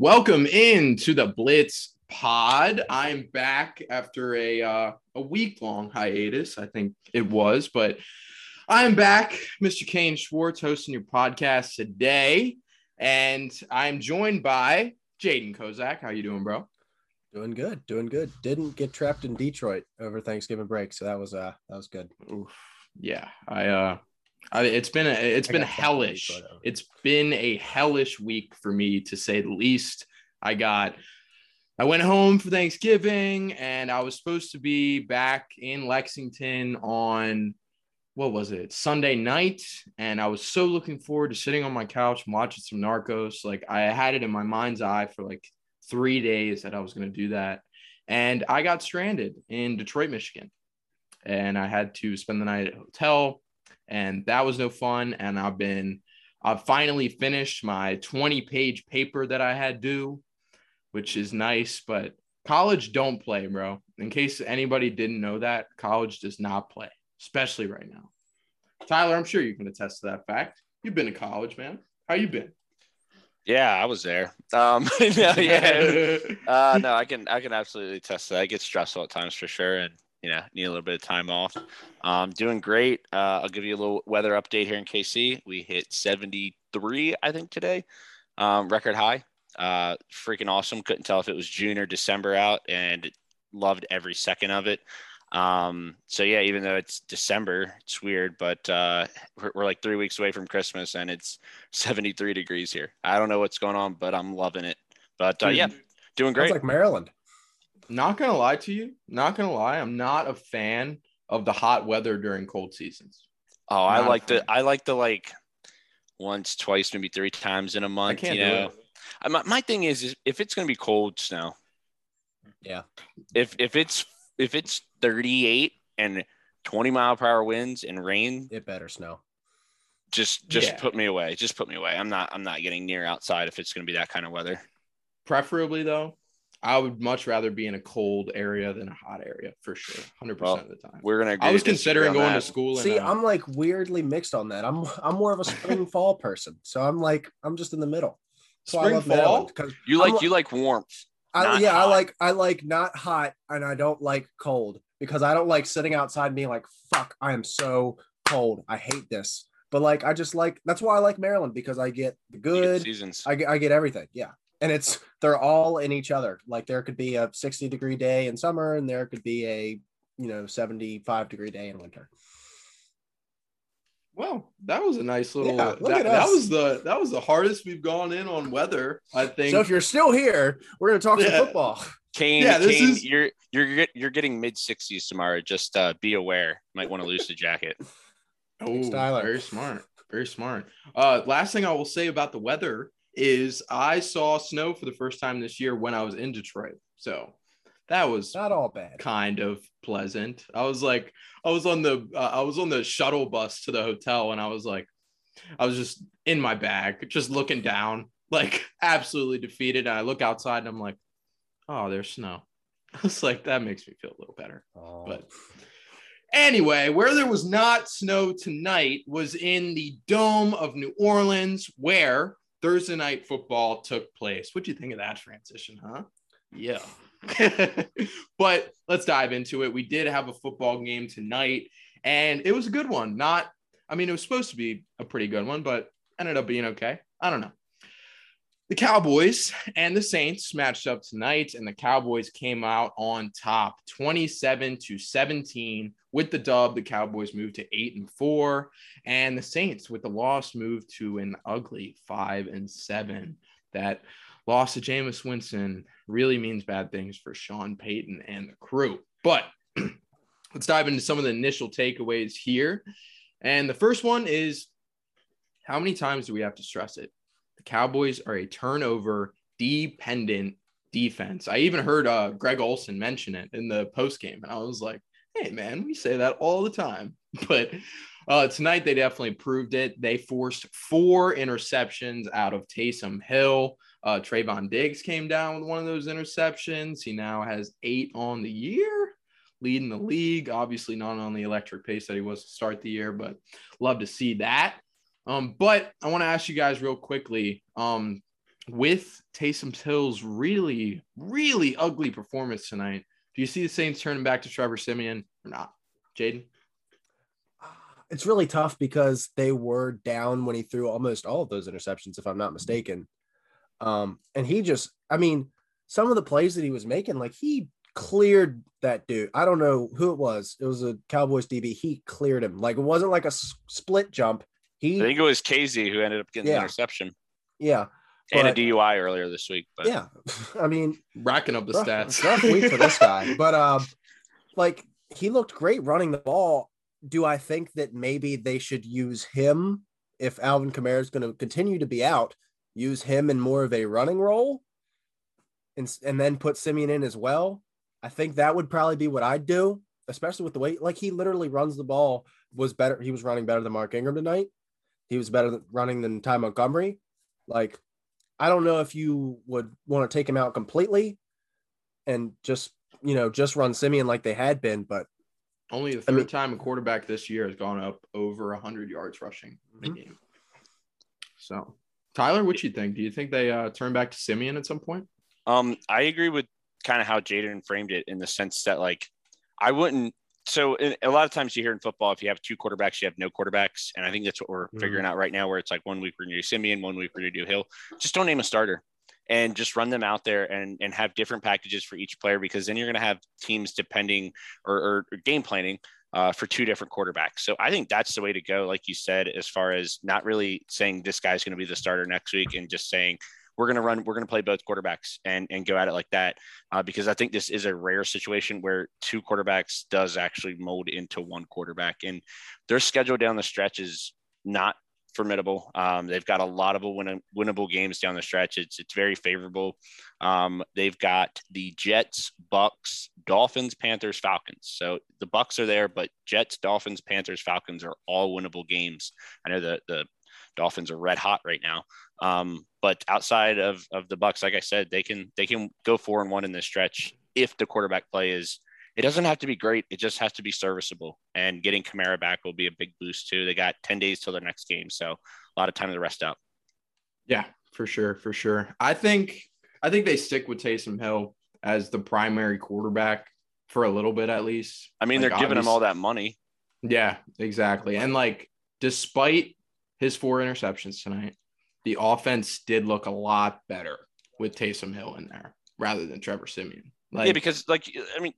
Welcome in to the Blitz Pod. I'm back after a uh, a week long hiatus. I think it was, but I'm back, Mr. Kane Schwartz, hosting your podcast today, and I'm joined by Jaden Kozak. How you doing, bro? Doing good, doing good. Didn't get trapped in Detroit over Thanksgiving break, so that was uh that was good. Oof. Yeah, I uh, I, it's been a, it's I been got trapped in hellish. It's been a hellish week for me to say the least. I got I went home for Thanksgiving and I was supposed to be back in Lexington on what was it? Sunday night and I was so looking forward to sitting on my couch and watching some Narcos. Like I had it in my mind's eye for like 3 days that I was going to do that. And I got stranded in Detroit Michigan and I had to spend the night at a hotel and that was no fun and I've been I've finally finished my 20 page paper that I had due which is nice, but college don't play, bro. In case anybody didn't know that, college does not play, especially right now. Tyler, I'm sure you can attest to that fact. You've been to college, man. How you been? Yeah, I was there. Um, no, yeah, uh, no, I can, I can absolutely attest to that. I get stressful at times for sure, and you know, need a little bit of time off. Um, doing great. Uh, I'll give you a little weather update here in KC. We hit 73, I think today, um, record high. Uh, freaking awesome. Couldn't tell if it was June or December out, and loved every second of it. Um, so yeah, even though it's December, it's weird, but uh, we're, we're like three weeks away from Christmas, and it's 73 degrees here. I don't know what's going on, but I'm loving it. But uh, yeah, doing Sounds great. like Maryland. Not gonna lie to you, not gonna lie, I'm not a fan of the hot weather during cold seasons. oh, I not a like the. I like the like once, twice, maybe three times in a month. can't you do know, it. I- my, my thing is, is if it's gonna be cold snow, Yeah. if if it's if it's 38 and 20 mile per hour winds and rain, It better snow. just just Yeah. put me away. Just put me away. I'm not I'm not getting near outside if it's gonna be that kind of weather. Preferably though, I would much rather be in a cold area than a hot area for sure, hundred Well, percent of the time. We're gonna. Agree I was considering going that. to school. See, uh, I'm like weirdly mixed on that. I'm I'm more of a spring fall person, so I'm like I'm just in the middle. That's why I spring love fall. Maryland, 'cause You I'm like you like warmth. I, not yeah, I like I like not hot and I don't like cold because I don't like sitting outside and being like, fuck, I am so cold. I hate this. But like I just like that's why I like Maryland because I get the You get good, seasons. I get I get everything. Yeah. And it's they're all in each other. Like there could be a 60 degree day in summer and there could be a you know 75 degree day in winter. Well, that was a nice little. Yeah, look that, at that was the that was the hardest we've gone in on weather. I think. So if you're still here, we're gonna talk Yeah. some football. Kane, Yeah, Kane, is- you're you're get- you're getting mid 60s tomorrow. Just uh, be aware. Might want to lose the jacket. oh, Tyler. very smart, very smart. Uh, last thing I will say about the weather is I saw snow for the first time this year when I was in Detroit. So that was Not all bad. kind of pleasant. I was like, I was on the, uh, I was on the shuttle bus to the hotel, and I was like, I was just in my bag, just looking down, like absolutely defeated. And I look outside, and I'm like, oh, there's snow. I was like, that makes me feel a little better. Oh. But anyway, where there was not snow tonight was in the Dome of New Orleans, where Thursday night football took place. What'd you think of that transition, huh? Yeah. but let's dive into it. We did have a football game tonight, and it was a good one. Not, I mean, it was supposed to be a pretty good one, but ended up being okay. I don't know. The Cowboys and the Saints matched up tonight, and the Cowboys came out on top 27 to 17 with the dub. The Cowboys moved to eight and four, and the Saints with the loss moved to an ugly five and seven. That loss to Jameis Winston really means bad things for Sean Payton and the crew. But let's dive into some of the initial takeaways here. And the first one is how many times do we have to stress it? The Cowboys are a turnover dependent defense. I even heard uh, Greg Olsen mention it in the post game, and I was like, "Hey, man, we say that all the time." But uh, tonight they definitely proved it. They forced four interceptions out of Taysom Hill. Uh, Trevon Diggs came down with one of those interceptions. He now has eight on the year, leading the league. Obviously, not on the electric pace that he was to start the year, but love to see that. Um, but I want to ask you guys real quickly. Um, with Taysom Hill's really, really ugly performance tonight, do you see the Saints turning back to Trevor Siemian or not? Jaden? It's really tough because they were down when he threw almost all of those interceptions, if I'm not mistaken. Um, and he just, I mean, some of the plays that he was making, like he cleared that dude. I don't know who it was. It was a Cowboys DB. He cleared him. Like it wasn't like a s- split jump. He, I think it was Kazee who ended up getting the interception yeah, and a DUI earlier this week. But yeah. I mean, Racking up the rough, stats. rough week for this guy. But um, like he looked great running the ball. Do I think that maybe they should use him if Alvin Kamara is going to continue to be out? Use him in more of a running role, and and then put Siemian in as well. I think that would probably be what I'd do, especially with the way like he literally runs the ball. Was better. He was running better than Mark Ingram tonight. He was better than running than Ty Montgomery. Like, I don't know if you would want to take him out completely and just you know just run Siemian like they had been, but Only the I third mean- time a quarterback this year has gone up over 100 yards rushing in a Mhm. game. So, Tyler, what you think? Do you think they uh, turn back to Siemian at some point? Um, I agree with kind of how Jaden framed it in the sense that like I wouldn't. So a lot of times you hear in football, if you have two quarterbacks, you have no quarterbacks, and I think that's what we're Mhm. figuring out right now. Where it's like one week we're going to do Siemian, one week we're going to do Hill. Just don't name a starter, and just run them out there and and have different packages for each player because then you're going to have teams depending or, or, or game planning uh, for two different quarterbacks. So I think that's the way to go, like you said, as far as not really saying this guy's going to be the starter next week and just saying we're going to run, we're going to play both quarterbacks and, and go at it like that. Uh, because I think this is a rare situation where two quarterbacks does actually mold into one quarterback and their schedule down the stretch is not formidable. Um, they've got a lot of win- winnable games down the stretch. It's, it's very favorable. Um, they've got the Jets, Bucks, Dolphins, Panthers, Falcons. So the Bucks are there, but Jets, Dolphins, Panthers, Falcons are all winnable games. I know the the Dolphins are red hot right now. Um, but outside of of the Bucks, like I said, they can they can go four and one in this stretch if the quarterback play is. It doesn't have to be great. It just has to be serviceable. And getting Kamara back will be a big boost too. They got ten days till their next game, so a lot of time to rest up. Yeah, for sure, for sure. I think I think they stick with Taysom Hill as the primary quarterback for a little bit at least. I mean, Like, they're giving him all that money. Yeah, exactly. And like, despite his four interceptions tonight, the offense did look a lot better with Taysom Hill in there rather than Trevor Siemian. Like, yeah, because like I mean,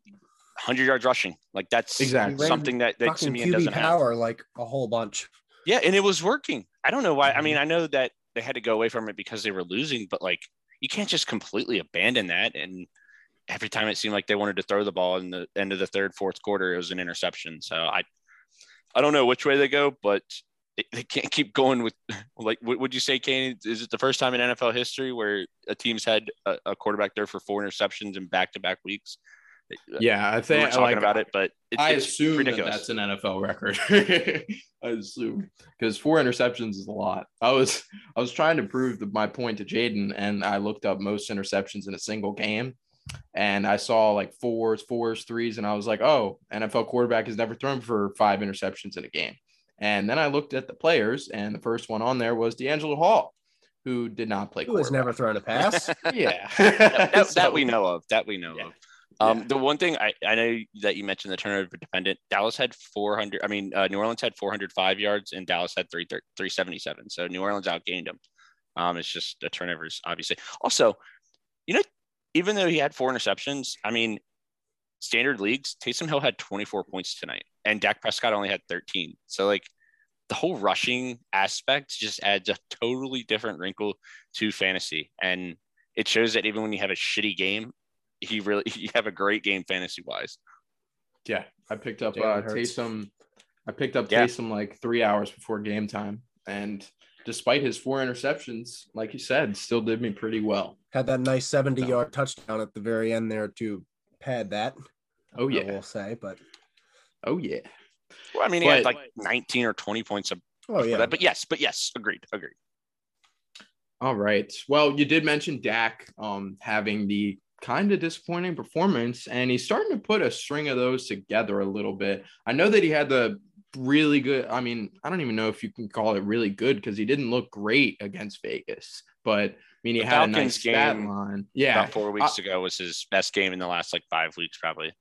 hundred yards rushing, like that's Exactly. Something that that Siemian QB doesn't have. power like a whole bunch. Yeah, and it was working. I don't know why. I Mm-hmm. mean, I know that they had to go away from it because they were losing, but like you can't just completely abandon that. And every time it seemed like they wanted to throw the ball in the end of the third, fourth quarter, it was an interception. So I, I don't know which way they go, but they, they can't keep going with like. What would you say, Kane? Is it the first time in NFL history where a team's had a, a quarterback there for four interceptions in back-to-back weeks? yeah, I think We talking like, about it, but it, I assume that that's an NFL record. I assume because four interceptions is a lot. I was I was trying to prove the, my point to Jaden, and I looked up most interceptions in a single game, and I saw like fours, fours, threes, and I was like, oh, NFL quarterback has never thrown for five interceptions in a game. And then I looked at the players, and the first one on there was DeAngelo Hall, who did not play. Who has never thrown a pass? Yeah, that, that So- we know of. That we know Yeah. of. Um, Yeah. The one thing I, I know that you mentioned the turnover dependent. Dallas had 400. I mean, uh, New Orleans had 405 yards, and Dallas had three 377. So New Orleans outgained them. Um, it's just the turnovers, obviously. Also, you know, even though he had four interceptions, I mean, standard leagues, Taysom Hill had 24 points tonight, and Dak Prescott only had 13. So like. The whole rushing aspect just adds a totally different wrinkle to fantasy, and it shows that even when you have a shitty game, he really you have a great game fantasy wise. Yeah, I picked up uh, Hurts. Taysom. I picked up Yeah. Taysom like three hours before game time, and despite his four interceptions, like you said, still did me pretty well. Had that nice 70 So- yard touchdown at the very end there to pad that. Oh yeah. I will say, but oh yeah. Well, I mean, he had like 19 or 20 points of oh yeah. that. But yes, but yes, agreed, agreed. All right. Well, you did mention Dak um, having the kind of disappointing performance, and he's starting to put a string of those together a little bit. I know that he had the really good. I mean, I don't even know if you can call it really good because he didn't look great against Vegas, but I mean, he The had a Falcons nice stat line. Yeah, About four weeks ago was his best game in the last like five weeks, probably.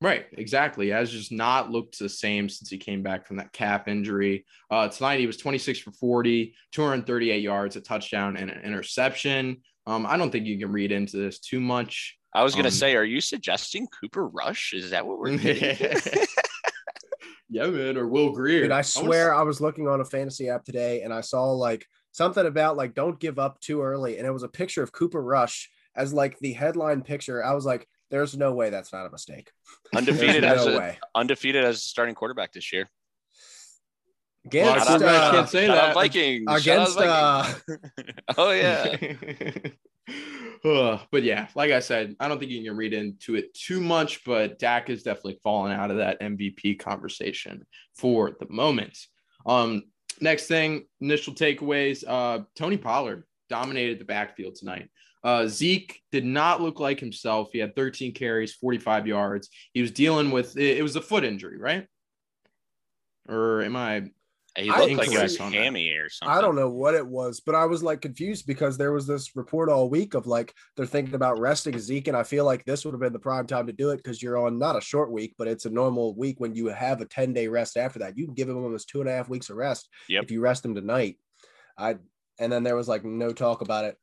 Right, exactly. Has just not looked the same since he came back from that calf injury. Uh, tonight he was 26 for 40, 238 yards, a touchdown, and an interception. Um, I don't think you can read into this too much. I was gonna Um, say, are you suggesting Cooper Rush? Is that what we're getting? yeah, man, or Will Grier. Dude, I was- swear I was looking on a fantasy app today and I saw like something about like don't give up too early. And it was a picture of Cooper Rush as like the headline picture. I was like, there's no way that's not a mistake. undefeated There's as a, way. undefeated as a starting quarterback this year. Against, Well, Shout uh, can't say that. Vikings. Shout out against uh, oh yeah. Uh, but yeah, like I said, I don't think you can read into it too much, but Dak is definitely fallen out of that MVP conversation for the moment. Um, next thing, initial takeaways. Uh, Tony Pollard dominated the backfield tonight. Uh, Zeke did not look like himself. He had 13 carries, 45 yards. He was dealing with it, it was a foot injury, right? Or am I He I looked like a incorrect hammy or something. I don't know what it was, but I was like confused because there was this report all week of like they're thinking about resting Zeke, and I feel like this would have been the prime time to do it because you're on not a short week, but it's a normal week when you have a 10 day rest after that. You can give him almost two and a half weeks of rest Yep. if you rest him tonight. I and then there was like no talk about it,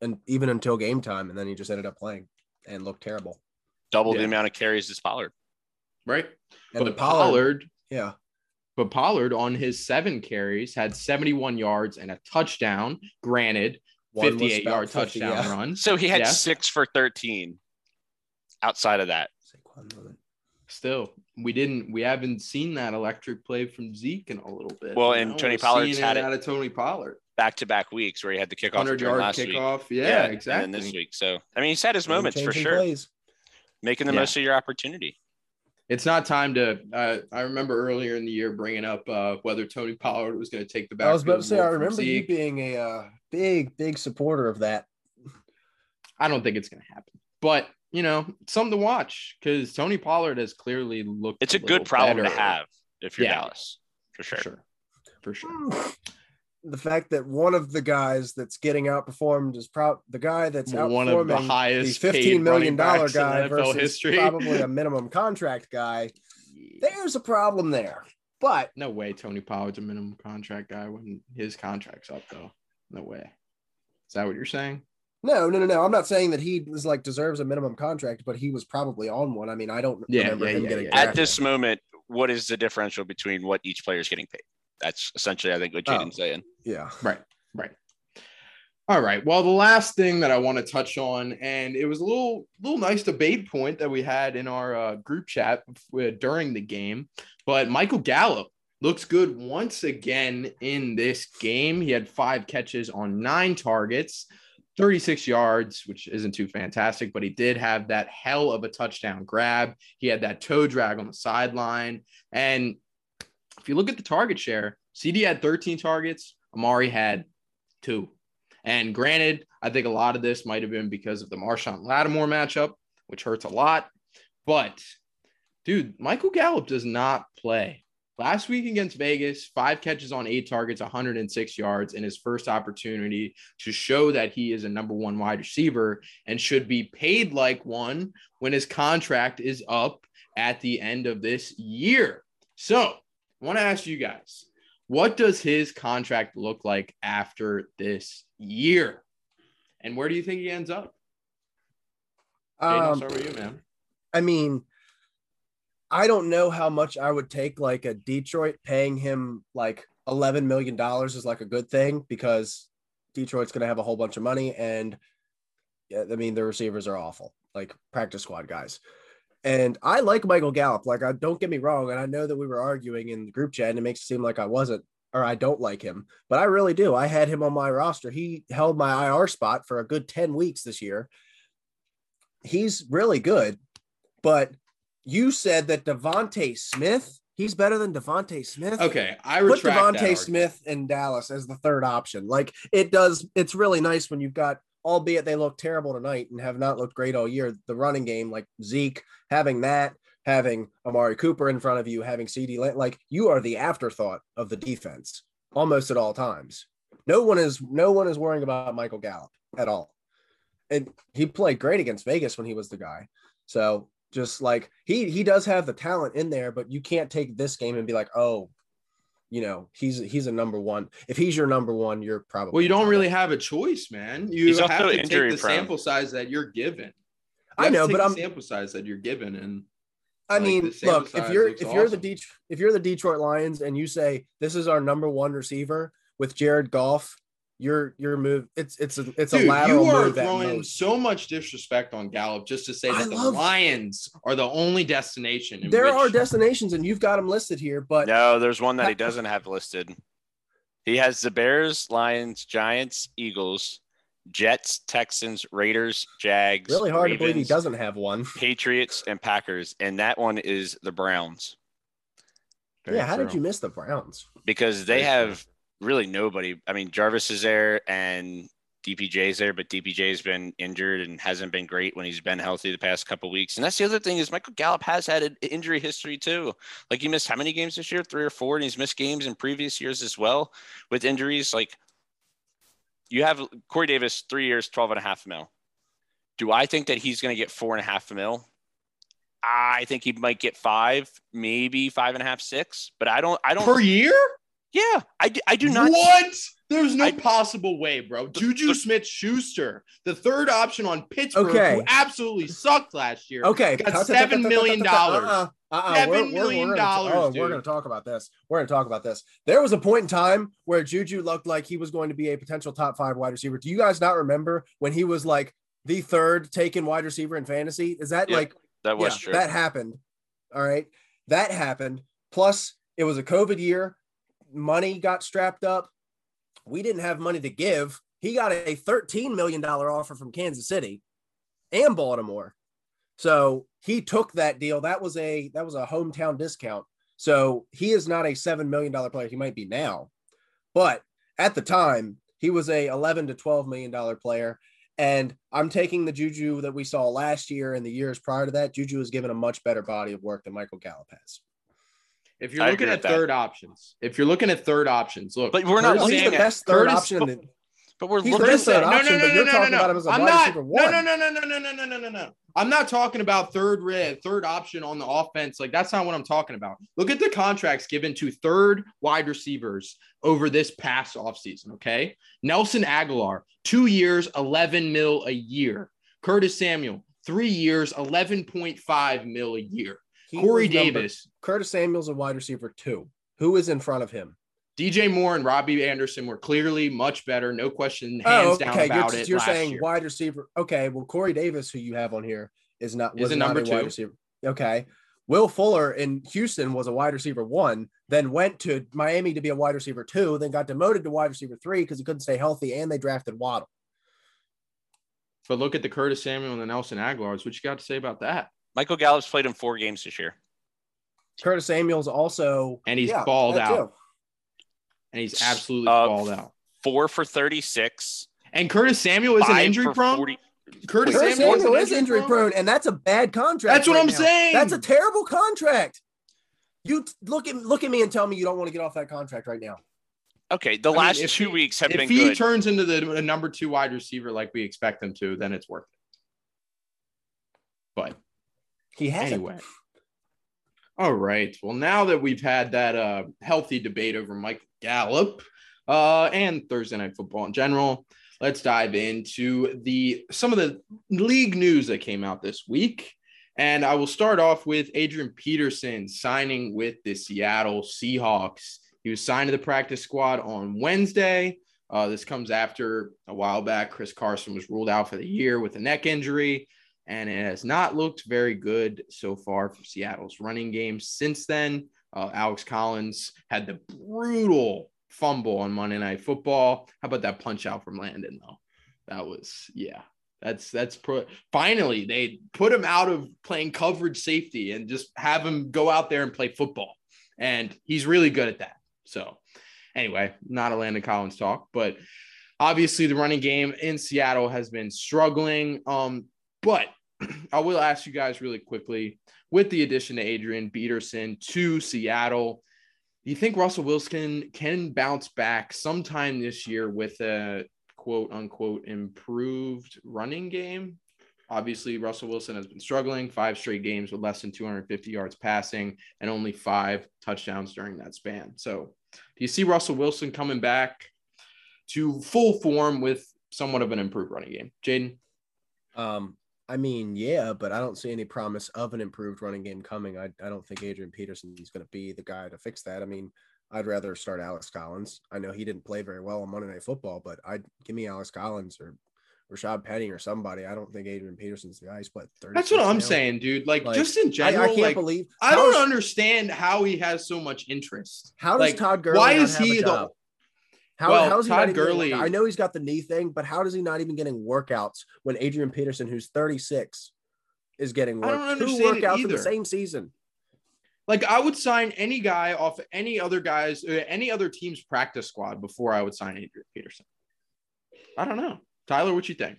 and even until game time, and then he just ended up playing and looked terrible. Double Yeah. the amount of carries as Pollard. right? And but Pollard, Pollard yeah, But Pollard on his seven carries had 71 yards and a touchdown. Granted, one 58 yard 50, touchdown yeah. run. So he had Yeah. six for 13 outside of that. Still, we didn't. We haven't seen that electric play from Zeke in a little bit. Well, you and know? Tony We're Pollard's had it out of Tony Pollard. Back to back weeks where he had the kickoff 100 yard last week. kickoff. Yeah, And exactly. then this week. So, I mean, he's had his moments for sure. plays. Making the Yeah. most of your opportunity. It's not time to. Uh, I remember earlier in the year bringing up uh, whether Tony Pollard was going to take the back. I was about to say, I remember you being a uh, big, big supporter of that. I don't think it's going to happen, but you know, it's something to watch because Tony Pollard has clearly looked. It's a little good problem better. to have if you're Yeah. Dallas, for sure. for sure, for sure. The fact that one of the guys that's getting outperformed is proud the guy that's outperforming One of the highest the fifteen million running dollar backs in guy versus history. probably a minimum contract guy. There's a problem there, but No way Tony Pollard's a minimum contract guy when his contract's up, though. No way. Is that what you're saying? No, no, no, no. I'm not saying that he is like deserves a minimum contract, but he was probably on one. I mean, I don't Yeah, remember yeah, him yeah, getting yeah. At this moment, what is the differential between what each player is getting paid? That's essentially, I think, what Oh. Saying. Yeah, Right, right. All right. Well, the last thing that I want to touch on, and it was a little, little nice debate point that we had in our uh, group chat uh, during the game, but Michael Gallup looks good once again in this game. He had five catches on nine targets, 36 yards, which isn't too fantastic, but he did have that hell of a touchdown grab. He had that toe drag on the sideline. And if you look at the target share, CD had 13 targets, Amari had two. And granted, I think a lot of this might have been because of the Marshon Lattimore matchup, which hurts a lot. But dude, Michael Gallup does not play. Last week against Vegas, five catches on eight targets, 106 yards in his first opportunity to show that he is a number one wide receiver and should be paid like one when his contract is up at the end of this year. So I want to ask you guys, what does his contract look like after this year? And where do you think he ends up? Um, you, man. I mean, I don't know how much I would take like a Detroit paying him like eleven million dollars is like a good thing because Detroit's going to have a whole bunch of money and yeah, I mean the receivers are awful, like practice squad guys. And I like Michael Gallup. Like, I don't get me wrong, and I know that we were arguing in the group chat, and it makes it seem like I wasn't. or I don't like him, but I really do. I had him on my roster. He held my IR spot for a good 10 weeks this year. He's really good, but you said that Devonte Smith, he's better than Devonte Smith. Okay, I Put retract that Devonte. Smith in Dallas as the third option. Like it does, it's really nice when you've got, albeit they look terrible tonight and have not looked great all year. The running game, like Zeke, having that, having Amari Cooper in front of you, having CD, like you are the afterthought of the defense almost at all times. No one is, no one is worrying about Michael Gallup at all. And he played great against Vegas when he was the guy. So just like he he does have the talent in there, but you can't take this game and be like, oh, you know, he's he's a number one. If he's your number one, you're probably Well, you don't really have a choice, man. You He's have to take the prone. sample size that you're given. You I have know, but the I'm sample size that you're given, and I Like, mean, look, if you're if you're the awesome. Det- if you're the Detroit Lions and you say this is our number one receiver with Jared Goff, your your move it's it's a it's a dude, lateral you are move throwing so much disrespect on Gallup just to say I that the love- Lions are the only destination. In There which, are destinations and you've got them listed here, but No, there's one that he doesn't have listed. He has the Bears, Lions, Giants, Eagles, Jets, Texans, Raiders, Jags, really hard to believe he doesn't have one. Patriots, and Packers. And that one is the Browns Very yeah, how did you miss the Browns? because they Very have really nobody. I mean, Jarvis is there and DPJ is there, but DPJ has been injured and hasn't been great when he's been healthy the past couple weeks. And that's the other thing is Michael Gallup has had an injury history too. Like he missed how many games this year? Three or four, and he's missed games in previous years as well with injuries. Like you have Corey Davis, three years, 12 and a half mil. Do I think that he's going to get four and a half mil? I think he might get five, maybe five and a half, six, but I don't, I don't, per year? Yeah, I, do- I do not. What? There's no I- possible way, bro. Juju the- Smith Schuster, the third option on Pittsburgh, Okay. who absolutely sucked last year. Okay, Got cut, cut, $7 cut, cut, million cut, cut, cut, uh-uh, uh-uh, $7 we're- we're- oh, we're gonna- Oh, dude. we're going to talk about this. We're going to talk about this. There was a point in time where Juju looked like he was going to be a potential top five wide receiver. Do you guys not remember when he was like the third taken wide receiver in fantasy? Is that Yeah, like That was yeah, true. That happened. All right. That happened. Plus, it was a COVID year. Money got strapped up. We didn't have money to give. He got a $13 million offer from Kansas City and Baltimore. So he took that deal. That was a that was a hometown discount. So he is not a seven million dollar player. He might be now, but at the time he was a 11 to 12 million dollar player. And I'm taking the Juju that we saw last year and the years prior to that. Juju has given a much better body of work than Michael Gallup has. If you're I looking at third that. options, if you're looking at third options, look. But we're not Curtis Well, he's the looking at best third Curtis- option. in the- but we're He's looking the at best third that. option, but you're talking about him as a I'm wide not, receiver no, one. no, no, no, no, no, no, no, no, no, no. I'm not talking about third red, third option on the offense. Like that's not what I'm talking about. Look at the contracts given to third wide receivers over this past offseason. Okay. Nelson Agholor, two years, 11 mil a year. Curtis Samuel, three years, 11.5 mil a year. He Corey was number- Davis, Curtis Samuel's a wide receiver too. Who is in front of him? DJ Moore, and Robbie Anderson were clearly much better. No question, oh, hands Oh, down okay. about You're, it. you're last saying year. wide receiver. Okay. Well, Corey Davis, who you have on here, is not Is was a not number a wide two. receiver. Okay. Will Fuller in Houston was a wide receiver one, then went to Miami to be a wide receiver two, then got demoted to wide receiver three because he couldn't stay healthy, and they drafted Waddle. But look at the Curtis Samuel and the Nelson Agholors. What you got to say about that? Michael Gallup's played in four games this year. Curtis Samuel's also And he's yeah, balled out. too. And he's absolutely Uh, balled out. Four for 36. And Curtis Samuel is an injury prone. 40 Curtis, Curtis Samuel, Samuel is is injury prone, and that's a bad contract. That's what right I'm now. saying. That's a terrible contract. You t- look at look at me and tell me you don't want to get off that contract right now. Okay, the I last if two he- weeks have If been If he good. turns into the, the number two wide receiver like we expect him to, then it's worth it. But He has anyway. All right. Well, now that we've had that uh, healthy debate over Mike Gallup uh, and Thursday night football in general, let's dive into the some of the league news that came out this week. And I will start off with Adrian Peterson signing with the Seattle Seahawks. He was signed to the practice squad on Wednesday. Uh, this comes after a while back, Chris Carson was ruled out for the year with a neck injury and it has not looked very good so far for Seattle's running game since then. Uh, Alex Collins had the brutal fumble on Monday Night Football. How about that punch out from Landon though? That was yeah. That's that's pro- finally they put him out of playing coverage safety and just have him go out there and play football. And he's really good at that. So anyway, not a Landon Collins talk, but obviously the running game in Seattle has been struggling. Um, but I will ask you guys really quickly with the addition to Adrian Peterson to Seattle, do you think Russell Wilson can bounce back sometime this year with a quote unquote improved running game? Obviously, Russell Wilson has been struggling five straight games with less than 250 yards passing and only five touchdowns during that span. So, do you see Russell Wilson coming back to full form with somewhat of an improved running game? Jaden? Um, I mean, yeah, but I don't see any promise of an improved running game coming. I, I don't think Adrian Peterson is going to be the guy to fix that. I mean, I'd rather start Alex Collins. I know he didn't play very well on Monday Night Football, but I'd give me Alex Collins or Rashad Penny or somebody. I don't think Adrian Peterson's the guy. He's what thirty. That's what I'm now. saying, dude. Like, like, just in general, I, I can't like, believe. I don't understand how he has so much interest. How does like, Todd Gurley? Why is he the? How, well, how is he Todd not Gurley. Even, I know he's got the knee thing, but how does he not even getting workouts when Adrian Peterson, who's 36, is getting work, I don't understand it workouts in the same season? Like I would sign any guy off any other guys, uh, any other team's practice squad before I would sign Adrian Peterson. I don't know, Tyler. What you think?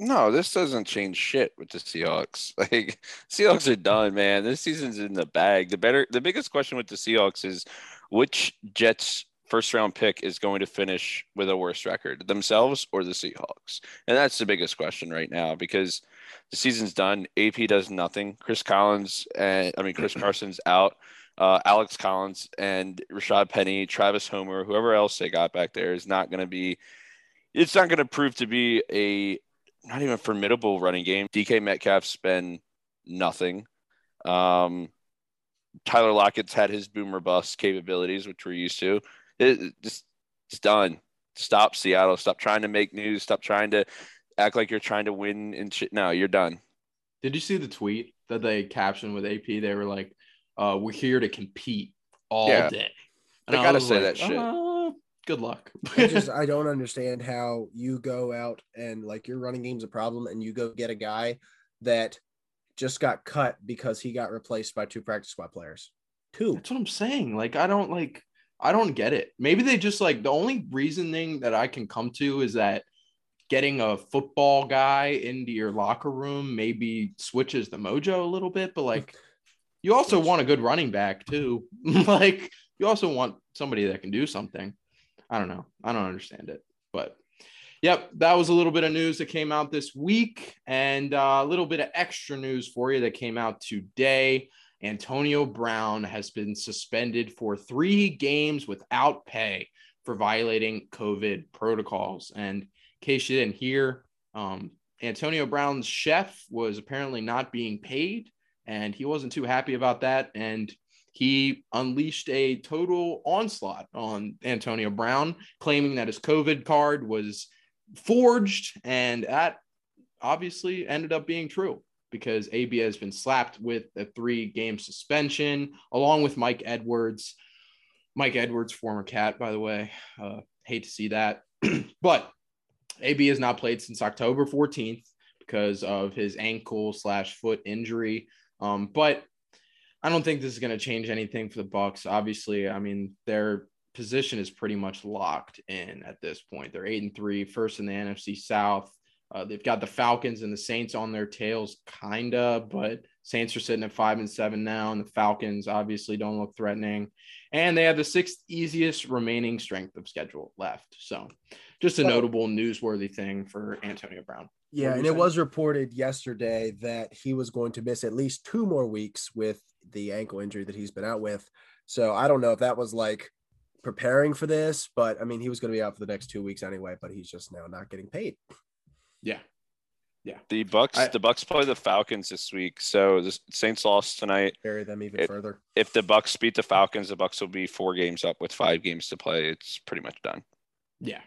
No, this doesn't change shit with the Seahawks. Like Seahawks are done, man. This season's in the bag. The better, the biggest question with the Seahawks is which Jets first round pick is going to finish with a worse record, themselves or the Seahawks? And that's the biggest question right now because the season's done. AP does nothing. Chris Collins and I mean Chris Carson's out. Uh, Alex Collins and Rashad Penny, Travis Homer, whoever else they got back there is not going to be. It's not going to prove to be a not even formidable running game. DK Metcalf's been nothing. Um, Tyler Lockett's had his boomer bust capabilities, which we're used to. It, it just it's done. Stop Seattle. Stop trying to make news. Stop trying to act like you're trying to win and shit. No, you're done. Did you see the tweet that they captioned with AP? They were like, uh, "We're here to compete all Yeah. day." They I gotta was say like, that shit. "Uh, good luck. I just I don't understand how you go out and like your running game's a problem and you go get a guy that just got cut because he got replaced by two practice squad players. Two. That's what I'm saying. Like, I don't like, I don't get it. Maybe they just like the only reasoning that I can come to is that getting a football guy into your locker room maybe switches the mojo a little bit, but like, you also want a good running back too. like, you also want somebody that can do something. I don't know. I don't understand it, but Yep, that was a little bit of news that came out this week, and uh, a little bit of extra news for you that came out today. Antonio Brown has been suspended for three games without pay for violating COVID protocols. And in case you didn't hear, um, Antonio Brown's chef was apparently not being paid, and he wasn't too happy about that. And he unleashed a total onslaught on Antonio Brown, claiming that his COVID card was forged, and that obviously ended up being true because AB has been slapped with a three game suspension along with Mike Edwards. Mike Edwards, former cat, by the way. Uh, hate to see that. but AB has not played since October 14th because of his ankle slash foot injury. Um, but I don't think this is going to change anything for the Bucks. Obviously, I mean, their position is pretty much locked in at this point. They're eight and three, first in the NFC South. Uh, they've got the Falcons and the Saints on their tails, kinda, but Saints are sitting at five and seven now, and the Falcons obviously don't look threatening. And they have the sixth easiest remaining strength of schedule left. So, just a notable newsworthy thing for Antonio Brown. Yeah, and you it was reported yesterday that he was going to miss at least two more weeks with the ankle injury that he's been out with. So I don't know if that was like preparing for this, but I mean, he was going to be out for the next two weeks anyway, but he's just now not getting paid. Yeah. Yeah. The Bucks, I- the Bucks play the Falcons this week, so the Saints lost tonight. Bury them even It- further. If the Bucks beat the Falcons, the Bucks will be four games up with five games to play. It's pretty much done. Yeah.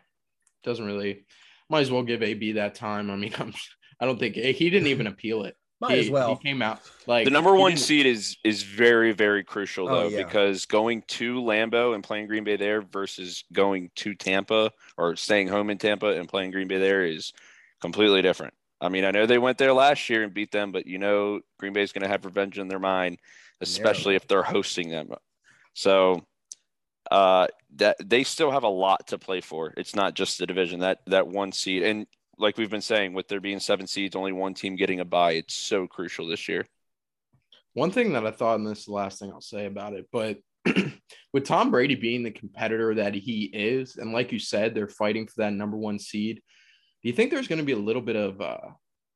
Doesn't really, might as well give AB that time. I mean, I'm, I don't think he didn't even appeal it. Might he, as well. He came out like the number one seed is is very very crucial Oh, though yeah. because going to Lambeau and playing Green Bay there versus going to Tampa or staying home in Tampa and playing Green Bay there is completely different. I mean, I know they went there last year and beat them, but you know Green Bay's going to have revenge in their mind, especially if they're hosting them. So uh, that they still have a lot to play for. It's not just the division that that one seed and like we've been saying, with there being seven seeds, only one team getting a bye, it's so crucial this year. One thing that I thought, and this is the last thing I'll say about it, but with Tom Brady being the competitor that he is, and like you said, they're fighting for that number one seed. Do you think there's going to be a little bit of uh,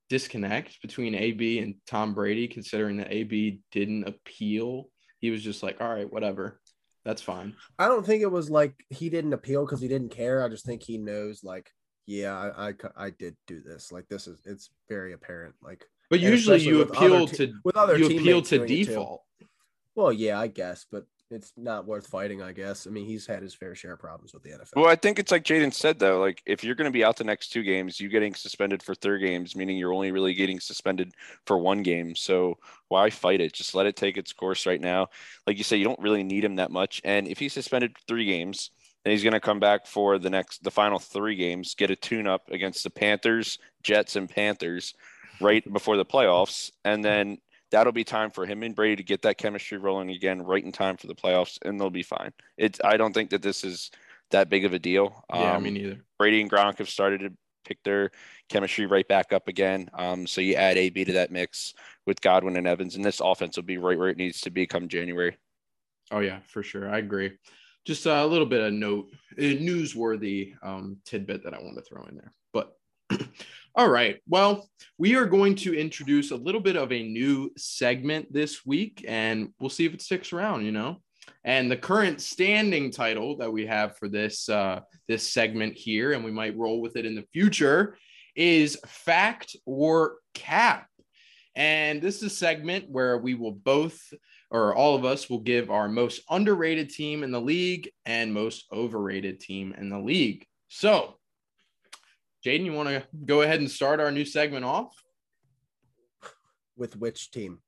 disconnect between AB and Tom Brady, considering that AB didn't appeal? He was just like, all right, whatever. That's fine. I don't think it was like he didn't appeal because he didn't care. I just think he knows, like, yeah, I, I, I did do this. Like, this is it's very apparent. Like, But usually you appeal te- to with other you appeal to doing it too. default. well, yeah, I guess, but it's not worth fighting. I guess. I mean, he's had his fair share of problems with the NFL. Well, I think it's like Jaden said though. Like if you're going to be out the next two games, you getting suspended for third games, meaning you're only really getting suspended for one game. So why fight it? Just let it take its course right now. Like you say, you don't really need him that much. And if he's suspended three games, then he's going to come back for the next, the final three games, get a tune-up against the Panthers, Jets, and Panthers right before the playoffs, and then that'll be time for him and Brady to get that chemistry rolling again, right in time for the playoffs, and they'll be fine. It's I don't think that this is that big of a deal. Yeah, Um, me neither. Brady and Gronk have started to pick their chemistry right back up again. Um, so you add AB to that mix with Godwin and Evans, and this offense will be right where it needs to be come January. Oh yeah, for sure. I agree. Just a little bit of note, a newsworthy um, tidbit that I want to throw in there. But all right, well, we are going to introduce a little bit of a new segment this week, and we'll see if it sticks around. You know, and the current standing title that we have for this uh, this segment here, and we might roll with it in the future, is fact or cap. And this is a segment where we will both or all of us will give our most underrated team in the league and most overrated team in the league. So, Jaden, you want to go ahead and start our new segment off? With which team?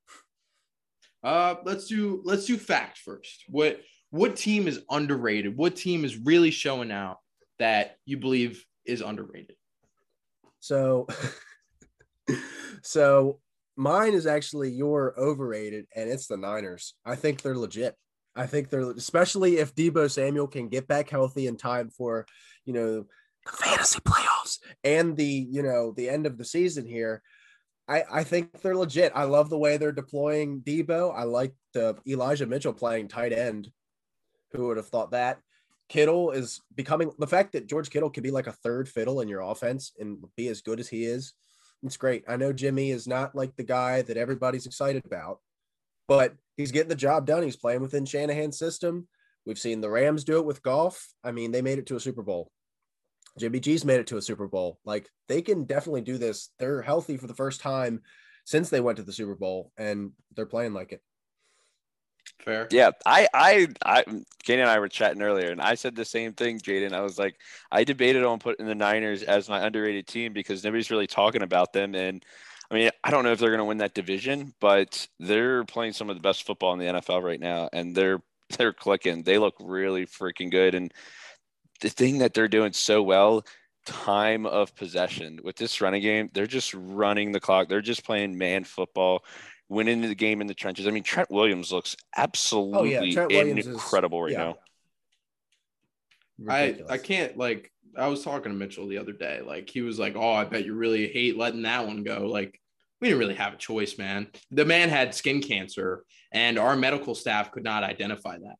Uh, let's do let's do fact first. What what team is underrated? What team is really showing out that you believe is underrated? So, so mine is actually your overrated, and it's the Niners. I think they're legit. I think they're especially if Deebo Samuel can get back healthy in time for, you know, the fantasy playoffs and the you know the end of the season here. I, I think they're legit. I love the way they're deploying Deebo. I like the Elijah Mitchell playing tight end. Who would have thought that? Kittle is becoming the fact that George Kittle could be like a third fiddle in your offense and be as good as he is. It's great. I know Jimmy is not like the guy that everybody's excited about, but he's getting the job done. He's playing within Shanahan's system. We've seen the Rams do it with Goff. I mean, they made it to a Super Bowl. Jimmy G's made it to a Super Bowl. Like they can definitely do this. They're healthy for the first time since they went to the Super Bowl, and they're playing like it. Fair. Yeah, I, I, I, Kane and I were chatting earlier, and I said the same thing, Jaden. I was like, I debated on putting the Niners as my underrated team because nobody's really talking about them. And I mean, I don't know if they're going to win that division, but they're playing some of the best football in the NFL right now, and they're they're clicking. They look really freaking good. And the thing that they're doing so well, time of possession with this running game, they're just running the clock. They're just playing man football winning the game in the trenches. I mean, Trent Williams looks oh, absolutely Oh, Trent Williams is- incredible right yeah. now. I I can't like I was talking to Mitchell the other day. Like he was like, "Oh, I bet you really hate letting that one go." Like we didn't really have a choice, man. The man had skin cancer, and our medical staff could not identify that.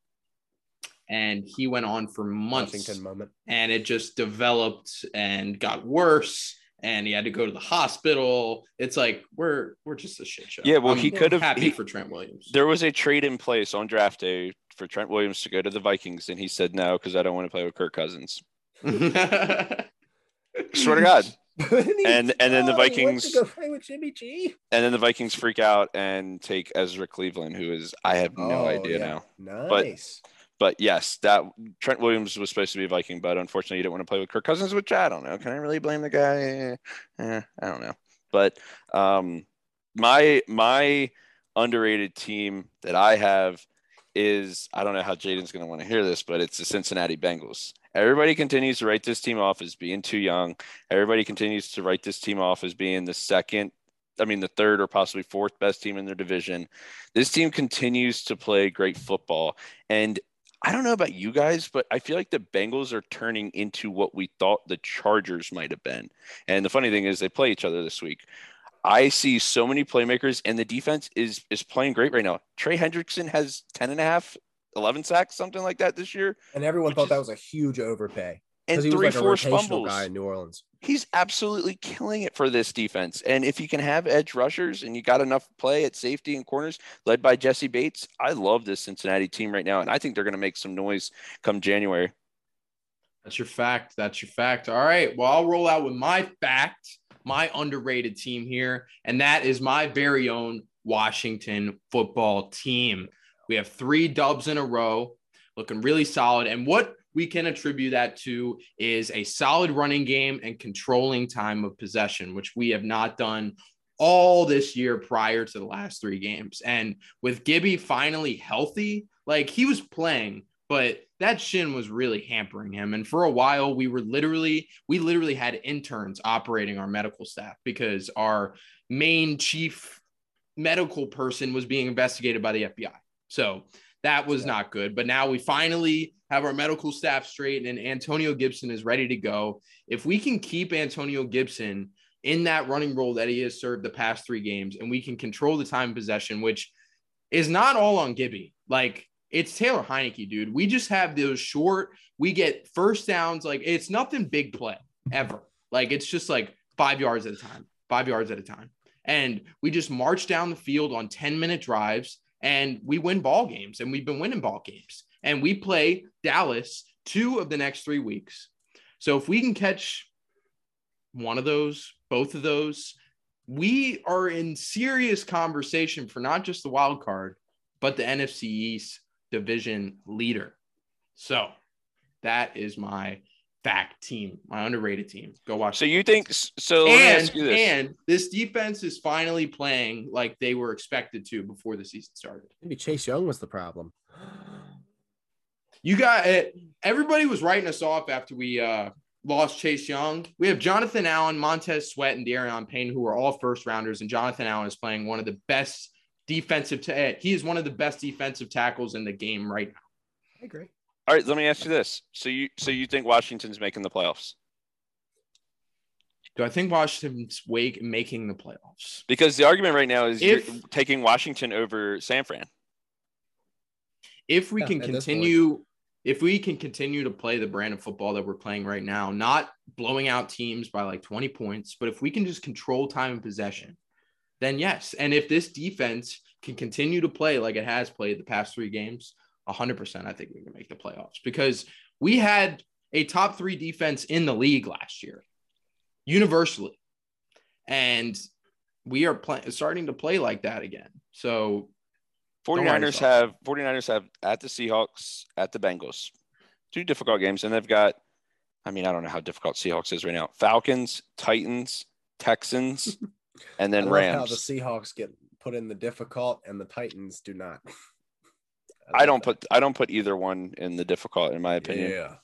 And he went on for months, Washington moment. and it just developed and got worse. And he had to go to the hospital. It's like we're we're just a shit show. Yeah, well, I'm he could have- happy he- for Trent Williams. There was a trade in place on draft day for Trent Williams to go to the Vikings, and he said no because I don't want to play with Kirk Cousins. Swear to God. And- and then the to Vikings- go play with Jimmy G. And then the Vikings freak out and take Ezra Cleveland, who is I have no Oh, idea yeah. now. Nice. But yes, that Trent Williams was supposed to be a Viking, but unfortunately, he didn't want to play with Kirk Cousins, which I don't know. Can I really blame the guy? Eh, I don't know. But um, my my underrated team that I have is I don't know how Jaden's going to want to hear this, but it's the Cincinnati Bengals. Everybody continues to write this team off as being too young. Everybody continues to write this team off as being the second, I mean, the third or possibly fourth best team in their division. This team continues to play great football. And I don't know about you guys, but I feel like the Bengals are turning into what we thought the Chargers might have been. And the funny thing is, they play each other this week. I see so many playmakers, and the defense is is playing great right now. Trey Hendrickson has 10 and a half, 11 sacks, something like that this year. And everyone thought is- that was a huge overpay. And Because he was three like a fumbles. guy in New Orleans. He's absolutely killing it for this defense. And if you can have edge rushers and you got enough play at safety and corners led by Jessie Bates, I love this Cincinnati team right now. And I think they're going to make some noise come January. That's your fact. That's your fact. All right. Well, I'll roll out with my fact, my underrated team here, and that is my very own Washington football team. We have three dubs in a row, looking really solid. And what we can attribute that to is a solid running game and controlling time of possession, which we have not done all this year prior to the last three games. And with Gibby finally healthy, like he was playing, but that shin was really hampering him. And for a while, we were literally, we literally had interns operating our medical staff because our main chief medical person was being investigated by the FBI. So that was not good. But now we finally have our medical staff straight and Antonio Gibson is ready to go. If we can keep Antonio Gibson in that running role that he has served the past three games and we can control the time possession, which is not all on Gibby. Like it's Taylor Heinicke, dude. We just have those short, we get first downs. Like it's nothing big play ever. Like it's just like five yards at a time, five yards at a time. And we just march down the field on 10 minute drives and we win ball games and we've been winning ball games. And we play Dallas two of the next three weeks. So if we can catch one of those, both of those, we are in serious conversation for not just the wild card, but the NFC East division leader. So that is my fact team, my underrated team. Go watch. So you think, so let me and ask you this. and this defense is finally playing like they were expected to before the season started. Maybe Chase Young was the problem. You got it. Everybody was writing us off after we uh, lost Chase Young. We have Jonathan Allen, Montez Sweat, and Da'Ron Payne, who are all first rounders. And Jonathan Allen is playing one of the best defensive. Ta- he is one of the best defensive tackles in the game right now. I agree. All right, let me ask you this. So you so you think Washington's making the playoffs? Do I think Washington's wake making the playoffs? Because the argument right now is If- you're taking Washington over San Fran. if we Yeah, can continue if we can continue to play the brand of football that we're playing right now not blowing out teams by like 20 points but if we can just control time and possession then yes and if this defense can continue to play like it has played the past three games 100% i think we can make the playoffs because we had a top three defense in the league last year universally and we are play- starting to play like that again so Don't 49ers have 49ers have at the Seahawks, at the Bengals. Two difficult games. And they've got, I mean, I don't know how difficult Seahawks is right now. Falcons, Titans, Texans, and then I love how the Seahawks get put in the difficult and the Titans do not. I love don't that. put I don't put either one in the difficult in my opinion. Yeah.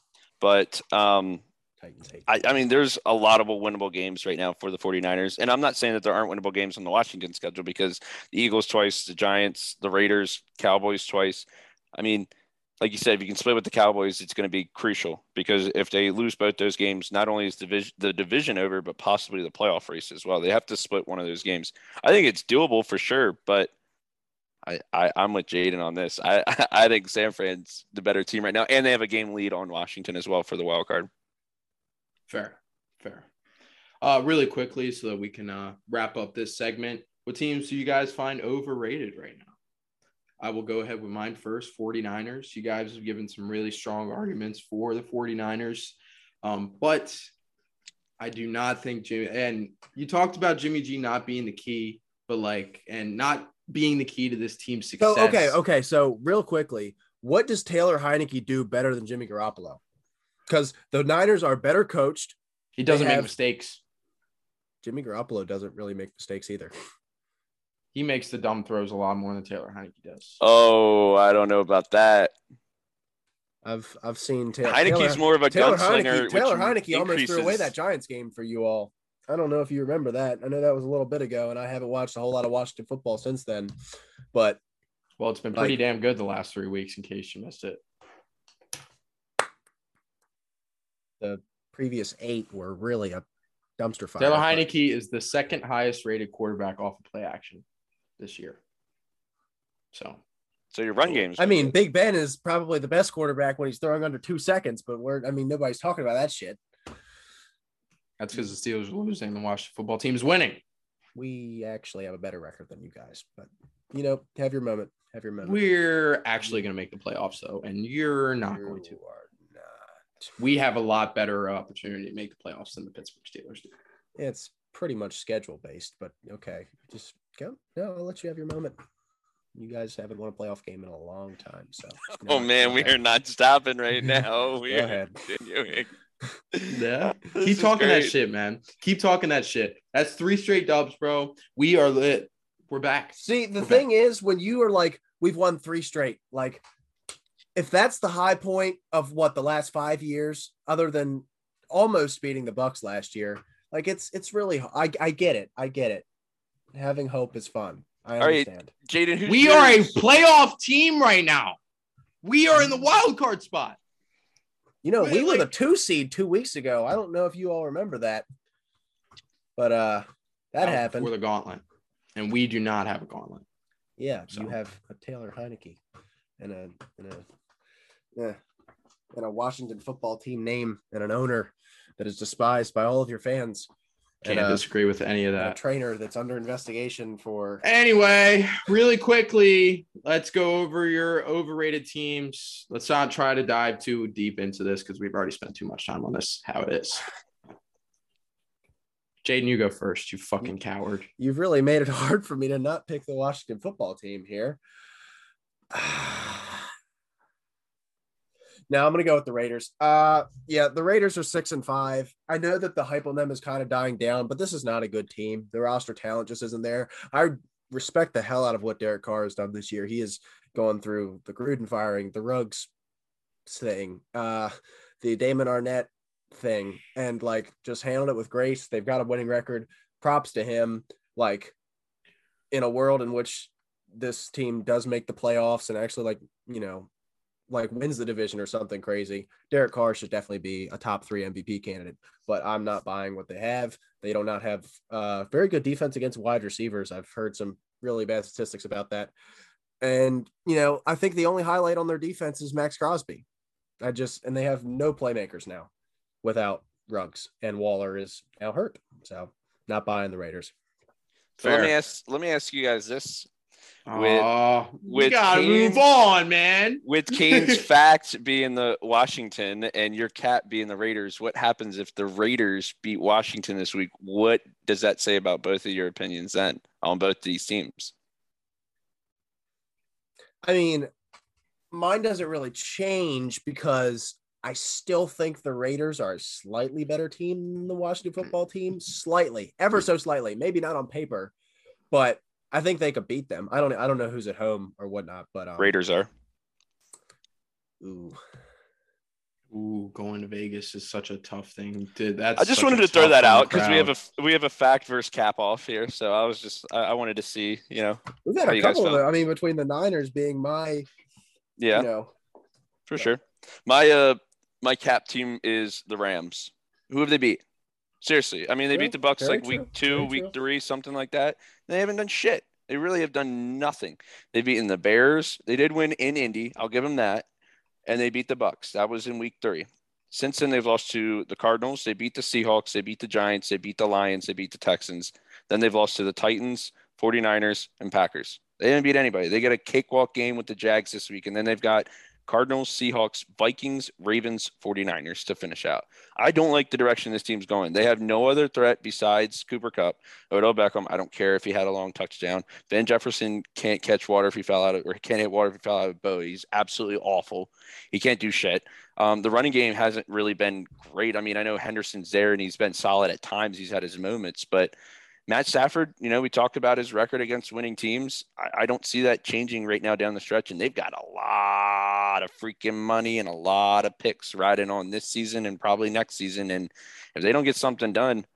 But um Titans. I, I mean there's a lot of winnable games right now for the 49ers. And I'm not saying that there aren't winnable games on the Washington schedule because the Eagles twice, the Giants, the Raiders, Cowboys twice. I mean, like you said, if you can split with the Cowboys, it's going to be crucial because if they lose both those games, not only is division, the division over, but possibly the playoff race as well. They have to split one of those games. I think it's doable for sure, but I, I I'm with Jaden on this. I I think San Fran's the better team right now, and they have a game lead on Washington as well for the wild card. Fair, fair. Uh, really quickly, so that we can uh, wrap up this segment. What teams do you guys find overrated right now? I will go ahead with mine first 49ers. You guys have given some really strong arguments for the 49ers. Um, but I do not think Jimmy, and you talked about Jimmy G not being the key, but like, and not being the key to this team's success. So okay, okay. So real quickly, what does Taylor Heinicke do better than Jimmy Garoppolo? Because the Niners are better coached. He doesn't They make have- mistakes. Jimmy Garoppolo doesn't really make mistakes either. He makes the dumb throws a lot more than Taylor Heinicke does. Oh, I don't know about that. I've I've seen Taylor. Heinicke's Taylor, more of a Taylor gunslinger. Heinicke. Taylor which Heinicke almost threw away that Giants game for you all. I don't know if you remember that. I know that was a little bit ago, and I haven't watched a whole lot of Washington football since then. But Well, it's been pretty Like- damn good the last three weeks. In case you missed it, the previous eight were really a dumpster fire. Taylor but- Heinicke is the second highest rated quarterback off of play action this year. So So your run games. I mean, Big Ben is probably the best quarterback when he's throwing under two seconds, but we're I mean nobody's talking about that shit. That's because the Steelers are losing. The Washington football team is winning. We actually have a better record than you guys, but you know, have your moment. Have your moment. We're actually going to make the playoffs though, and you're not You going to. are not. We have a lot better opportunity to make the playoffs than the Pittsburgh Steelers do. It's pretty much schedule based, but okay. Just go. No, I'll let you have your moment. You guys haven't won a playoff game in a long time, so. oh man, we are not stopping right now. We Go are ahead. continuing. Yeah. This Keep is talking that shit, man. Keep talking that shit. That's three straight dubs, bro. We are lit. We're back. See, the Okay. thing is, when you are like, we've won three straight, like, if that's the high point of what the last five years, other than almost beating the Bucks last year, like it's it's really I I get it, I get it. Having hope is fun. I All right. understand. Jaden, who's We are a playoff team right now. We are in the wild card spot. You know, we were the two seed two weeks ago. I don't know if you all remember that, but uh, that was happened. before the gauntlet, and we do not have a gauntlet. Yeah, So- you have a Taylor Heinicke and a and a yeah, and a Washington football team name and an owner that is despised by all of your fans. Can't and, a, disagree with any of that. trainer that's under investigation for Anyway, really quickly, let's go over your overrated teams. Let's not try to dive too deep into this because we've already spent too much time on this. How it is. Jaden, you go first. You fucking coward. you've really made it hard for me to not pick the Washington football team here. Now I'm gonna go with the Raiders. Uh yeah, the Raiders are six and five. I know that the hype on them is kind of dying down, but this is not a good team. The roster talent just isn't there. I respect the hell out of what Derek Carr has done this year. He is going through the Gruden firing, the Ruggs thing, uh, the Damon Arnette thing, and like just handled it with grace. They've got a winning record. Props to him. Like in a world in which this team does make the playoffs and actually like, you know, like wins the division or something crazy, Derek Carr should definitely be a top three MVP candidate. But I'm not buying what they have. They do not have uh, very good defense against wide receivers. I've heard some really bad statistics about that. And you know, I think the only highlight on their defense is Maxx Crosby. I just and they have no playmakers now without Ruggs and Waller is now hurt. So not buying the Raiders. So let me ask. Let me ask you guys this: With- Aw, we with gotta Kane- move on, man. with Kane's fact being the Washington and your cat being the Raiders, what happens if the Raiders beat Washington this week? What does that say about both of your opinions then on both these teams? I mean, mine doesn't really change because I still think the Raiders are a slightly better team than the Washington football team. Slightly, ever so slightly. Maybe not on paper, but I think they could beat them. I don't I don't know who's at home or whatnot, but um, Raiders are. Ooh. Ooh, going to Vegas is such a tough thing. Dude, that's I just wanted to throw that out because we have a we have a fact versus cap off here. So I was just I, I wanted to see, you know, We've had How a couple of them. I mean, between the Niners being my, yeah, you know, for sure. My uh my cap team is the Rams. Who have they beat? Seriously, I mean they True. beat the Bucks Very like true. week two, Very week true. three, something like that. They haven't done shit. They really have done nothing. They've beaten the Bears. They did win in Indy. I'll give them that. And they beat the Bucks. That was in week three. Since then, they've lost to the Cardinals. They beat the Seahawks. They beat the Giants. They beat the Lions. They beat the Texans. Then they've lost to the Titans, 49ers, and Packers. They didn't beat anybody. They get a cakewalk game with the Jags this week. And then they've got Cardinals, Seahawks, Vikings, Ravens, 49ers to finish out. I don't like the direction this team's going. They have no other threat besides Cooper Kupp. Odell Beckham, I don't care if he had a long touchdown. Van Jefferson can't catch water if he fell out of, or can't hit water if he fell out of a boat. He's absolutely awful. He can't do shit. Um, the running game hasn't really been great. I mean, I know Henderson's there and he's been solid at times. He's had his moments, but Matt Stafford, you know, we talked about his record against winning teams. I, I, don't see that changing right now down the stretch. And they've got a lot of freaking money and a lot of picks riding on this season and probably next season. And if they don't get something done,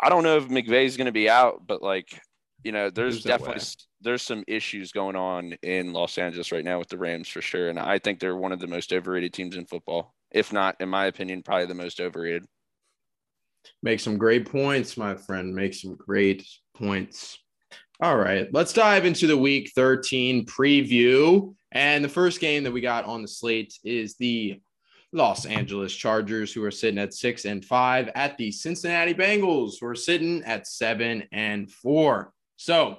I don't know if McVay's going to be out, but like, you know, there's, there's definitely there's some issues going on in Los Angeles right now with the Rams for sure. And I think they're one of the most overrated teams in football, if not, in my opinion, probably the most overrated. Make some great points, my friend. Make some great points. All right, let's dive into the week 13 preview. And the first game that we got on the slate is the Los Angeles Chargers, who are sitting at six and five, at the Cincinnati Bengals, who are sitting at seven and four. So,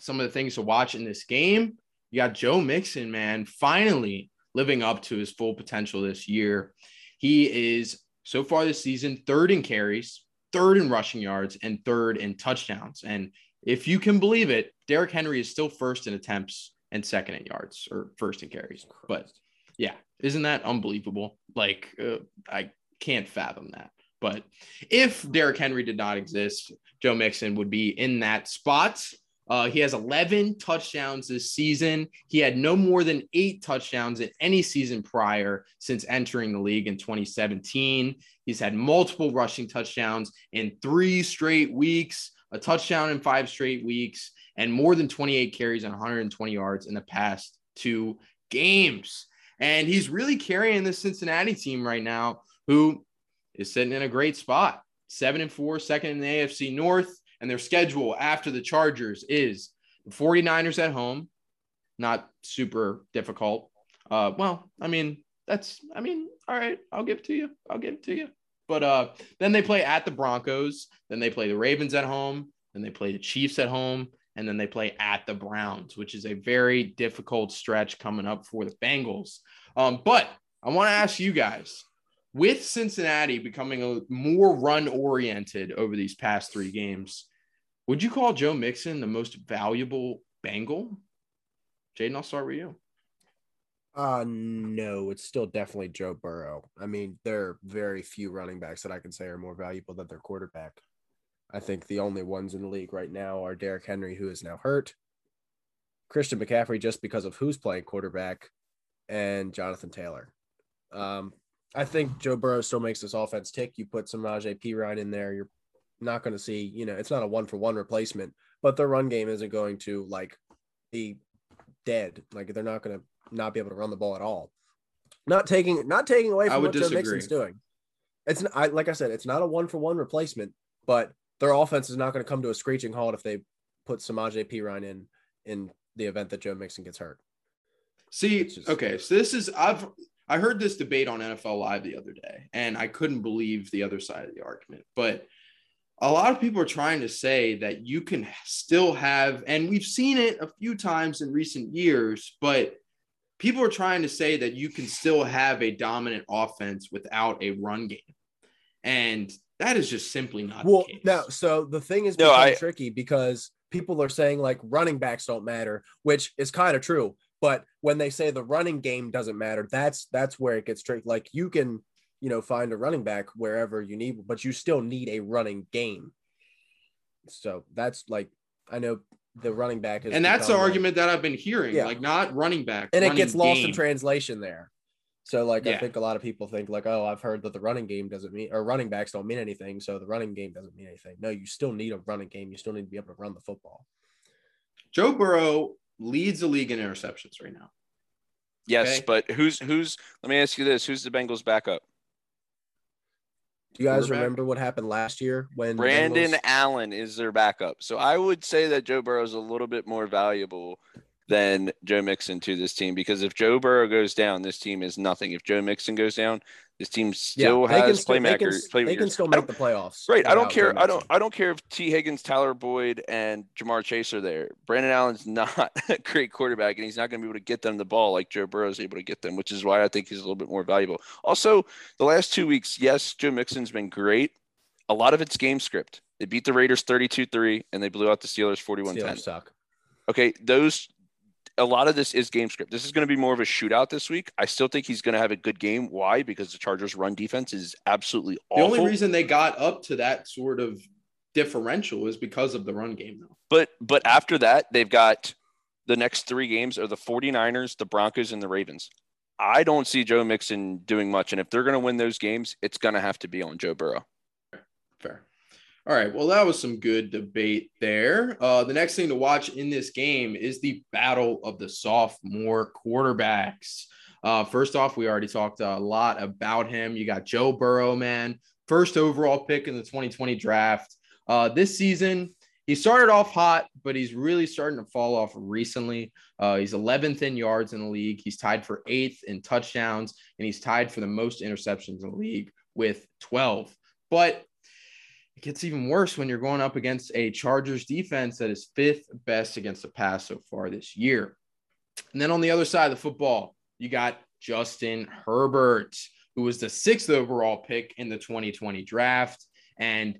some of the things to watch in this game you got Joe Mixon, man, finally living up to his full potential this year. He is so far this season, third in carries, third in rushing yards, and third in touchdowns. And if you can believe it, Derrick Henry is still first in attempts and second in yards or first in carries. But yeah, isn't that unbelievable? Like, uh, I can't fathom that. But if Derrick Henry did not exist, Joe Mixon would be in that spot. Uh, he has 11 touchdowns this season. He had no more than eight touchdowns in any season prior since entering the league in 2017. He's had multiple rushing touchdowns in three straight weeks, a touchdown in five straight weeks, and more than 28 carries and 120 yards in the past two games. And he's really carrying the Cincinnati team right now, who is sitting in a great spot. Seven and four, second in the AFC North and their schedule after the Chargers is the 49ers at home, not super difficult. Uh, well, I mean, that's, I mean, all right, I'll give it to you. I'll give it to you. But uh, then they play at the Broncos, then they play the Ravens at home, then they play the Chiefs at home, and then they play at the Browns, which is a very difficult stretch coming up for the Bengals. Um, but I want to ask you guys with Cincinnati becoming a more run oriented over these past three games, would you call Joe Mixon the most valuable Bengal? Jaden, I'll start with you. Uh no, it's still definitely Joe Burrow. I mean, there are very few running backs that I can say are more valuable than their quarterback. I think the only ones in the league right now are Derrick Henry, who is now hurt, Christian McCaffrey, just because of who's playing quarterback, and Jonathan Taylor. Um, I think Joe Burrow still makes this offense tick. You put Samaje Perine in there, you're not going to see, you know, it's not a one for one replacement, but the run game isn't going to like be dead. Like they're not going to not be able to run the ball at all. Not taking not taking away from what disagree. Joe Mixon's doing. It's I, like I said, it's not a one for one replacement, but their offense is not going to come to a screeching halt if they put Samaje Perine in in the event that Joe Mixon gets hurt. See, just, okay, so this is I've I heard this debate on NFL Live the other day, and I couldn't believe the other side of the argument. But a lot of people are trying to say that you can still have, and we've seen it a few times in recent years, but people are trying to say that you can still have a dominant offense without a run game. And that is just simply not well, no. So the thing is no, I, tricky because people are saying like running backs don't matter, which is kind of true. But when they say the running game doesn't matter, that's that's where it gets tricky. Like you can you know, find a running back wherever you need, but you still need a running game. So that's like, I know the running back is, and that's the argument that I've been hearing, yeah. like not running back, and it gets lost game. in translation there. So like, yeah. I think a lot of people think like, oh, I've heard that the running game doesn't mean or running backs don't mean anything, so the running game doesn't mean anything. No, you still need a running game. You still need to be able to run the football. Joe Burrow leads the league in interceptions right now. Yes, okay? but who's who's? Let me ask you this: Who's the Bengals' backup? Do you guys remember what happened last year when Brandon Bengals... Allen is their backup? So I would say that Joe Burrow is a little bit more valuable than Joe Mixon to this team because if Joe Burrow goes down, this team is nothing. If Joe Mixon goes down, this team still yeah, has still, playmakers. They can, they can still make the playoffs. Right. I don't care. I don't. I don't care if Tee Higgins, Tyler Boyd, and Ja'Marr Chase are there. Brandon Allen's not a great quarterback, and he's not going to be able to get them the ball like Joe Burrow is able to get them, which is why I think he's a little bit more valuable. Also, the last two weeks, yes, Joe Mixon's been great. A lot of it's game script. They beat the Raiders 32-3 and they blew out the Steelers 41-10. Steelers suck. Okay, those a lot of this is game script. This is going to be more of a shootout this week. I still think he's going to have a good game. Why? Because the Chargers' run defense is absolutely awful. The only reason they got up to that sort of differential is because of the run game, though. But but after that, they've got the next three games are the 49ers, the Broncos, and the Ravens. I don't see Joe Mixon doing much. And if they're going to win those games, it's going to have to be on Joe Burrow. All right. Well, that was some good debate there. Uh, the next thing to watch in this game is the battle of the sophomore quarterbacks. Uh, first off, we already talked a lot about him. You got Joe Burrow, man, first overall pick in the 2020 draft. Uh, this season, he started off hot, but he's really starting to fall off recently. Uh, he's 11th in yards in the league. He's tied for eighth in touchdowns, and he's tied for the most interceptions in the league with 12. But it gets even worse when you're going up against a Chargers defense that is fifth best against the pass so far this year. And then on the other side of the football, you got Justin Herbert, who was the sixth overall pick in the 2020 draft. And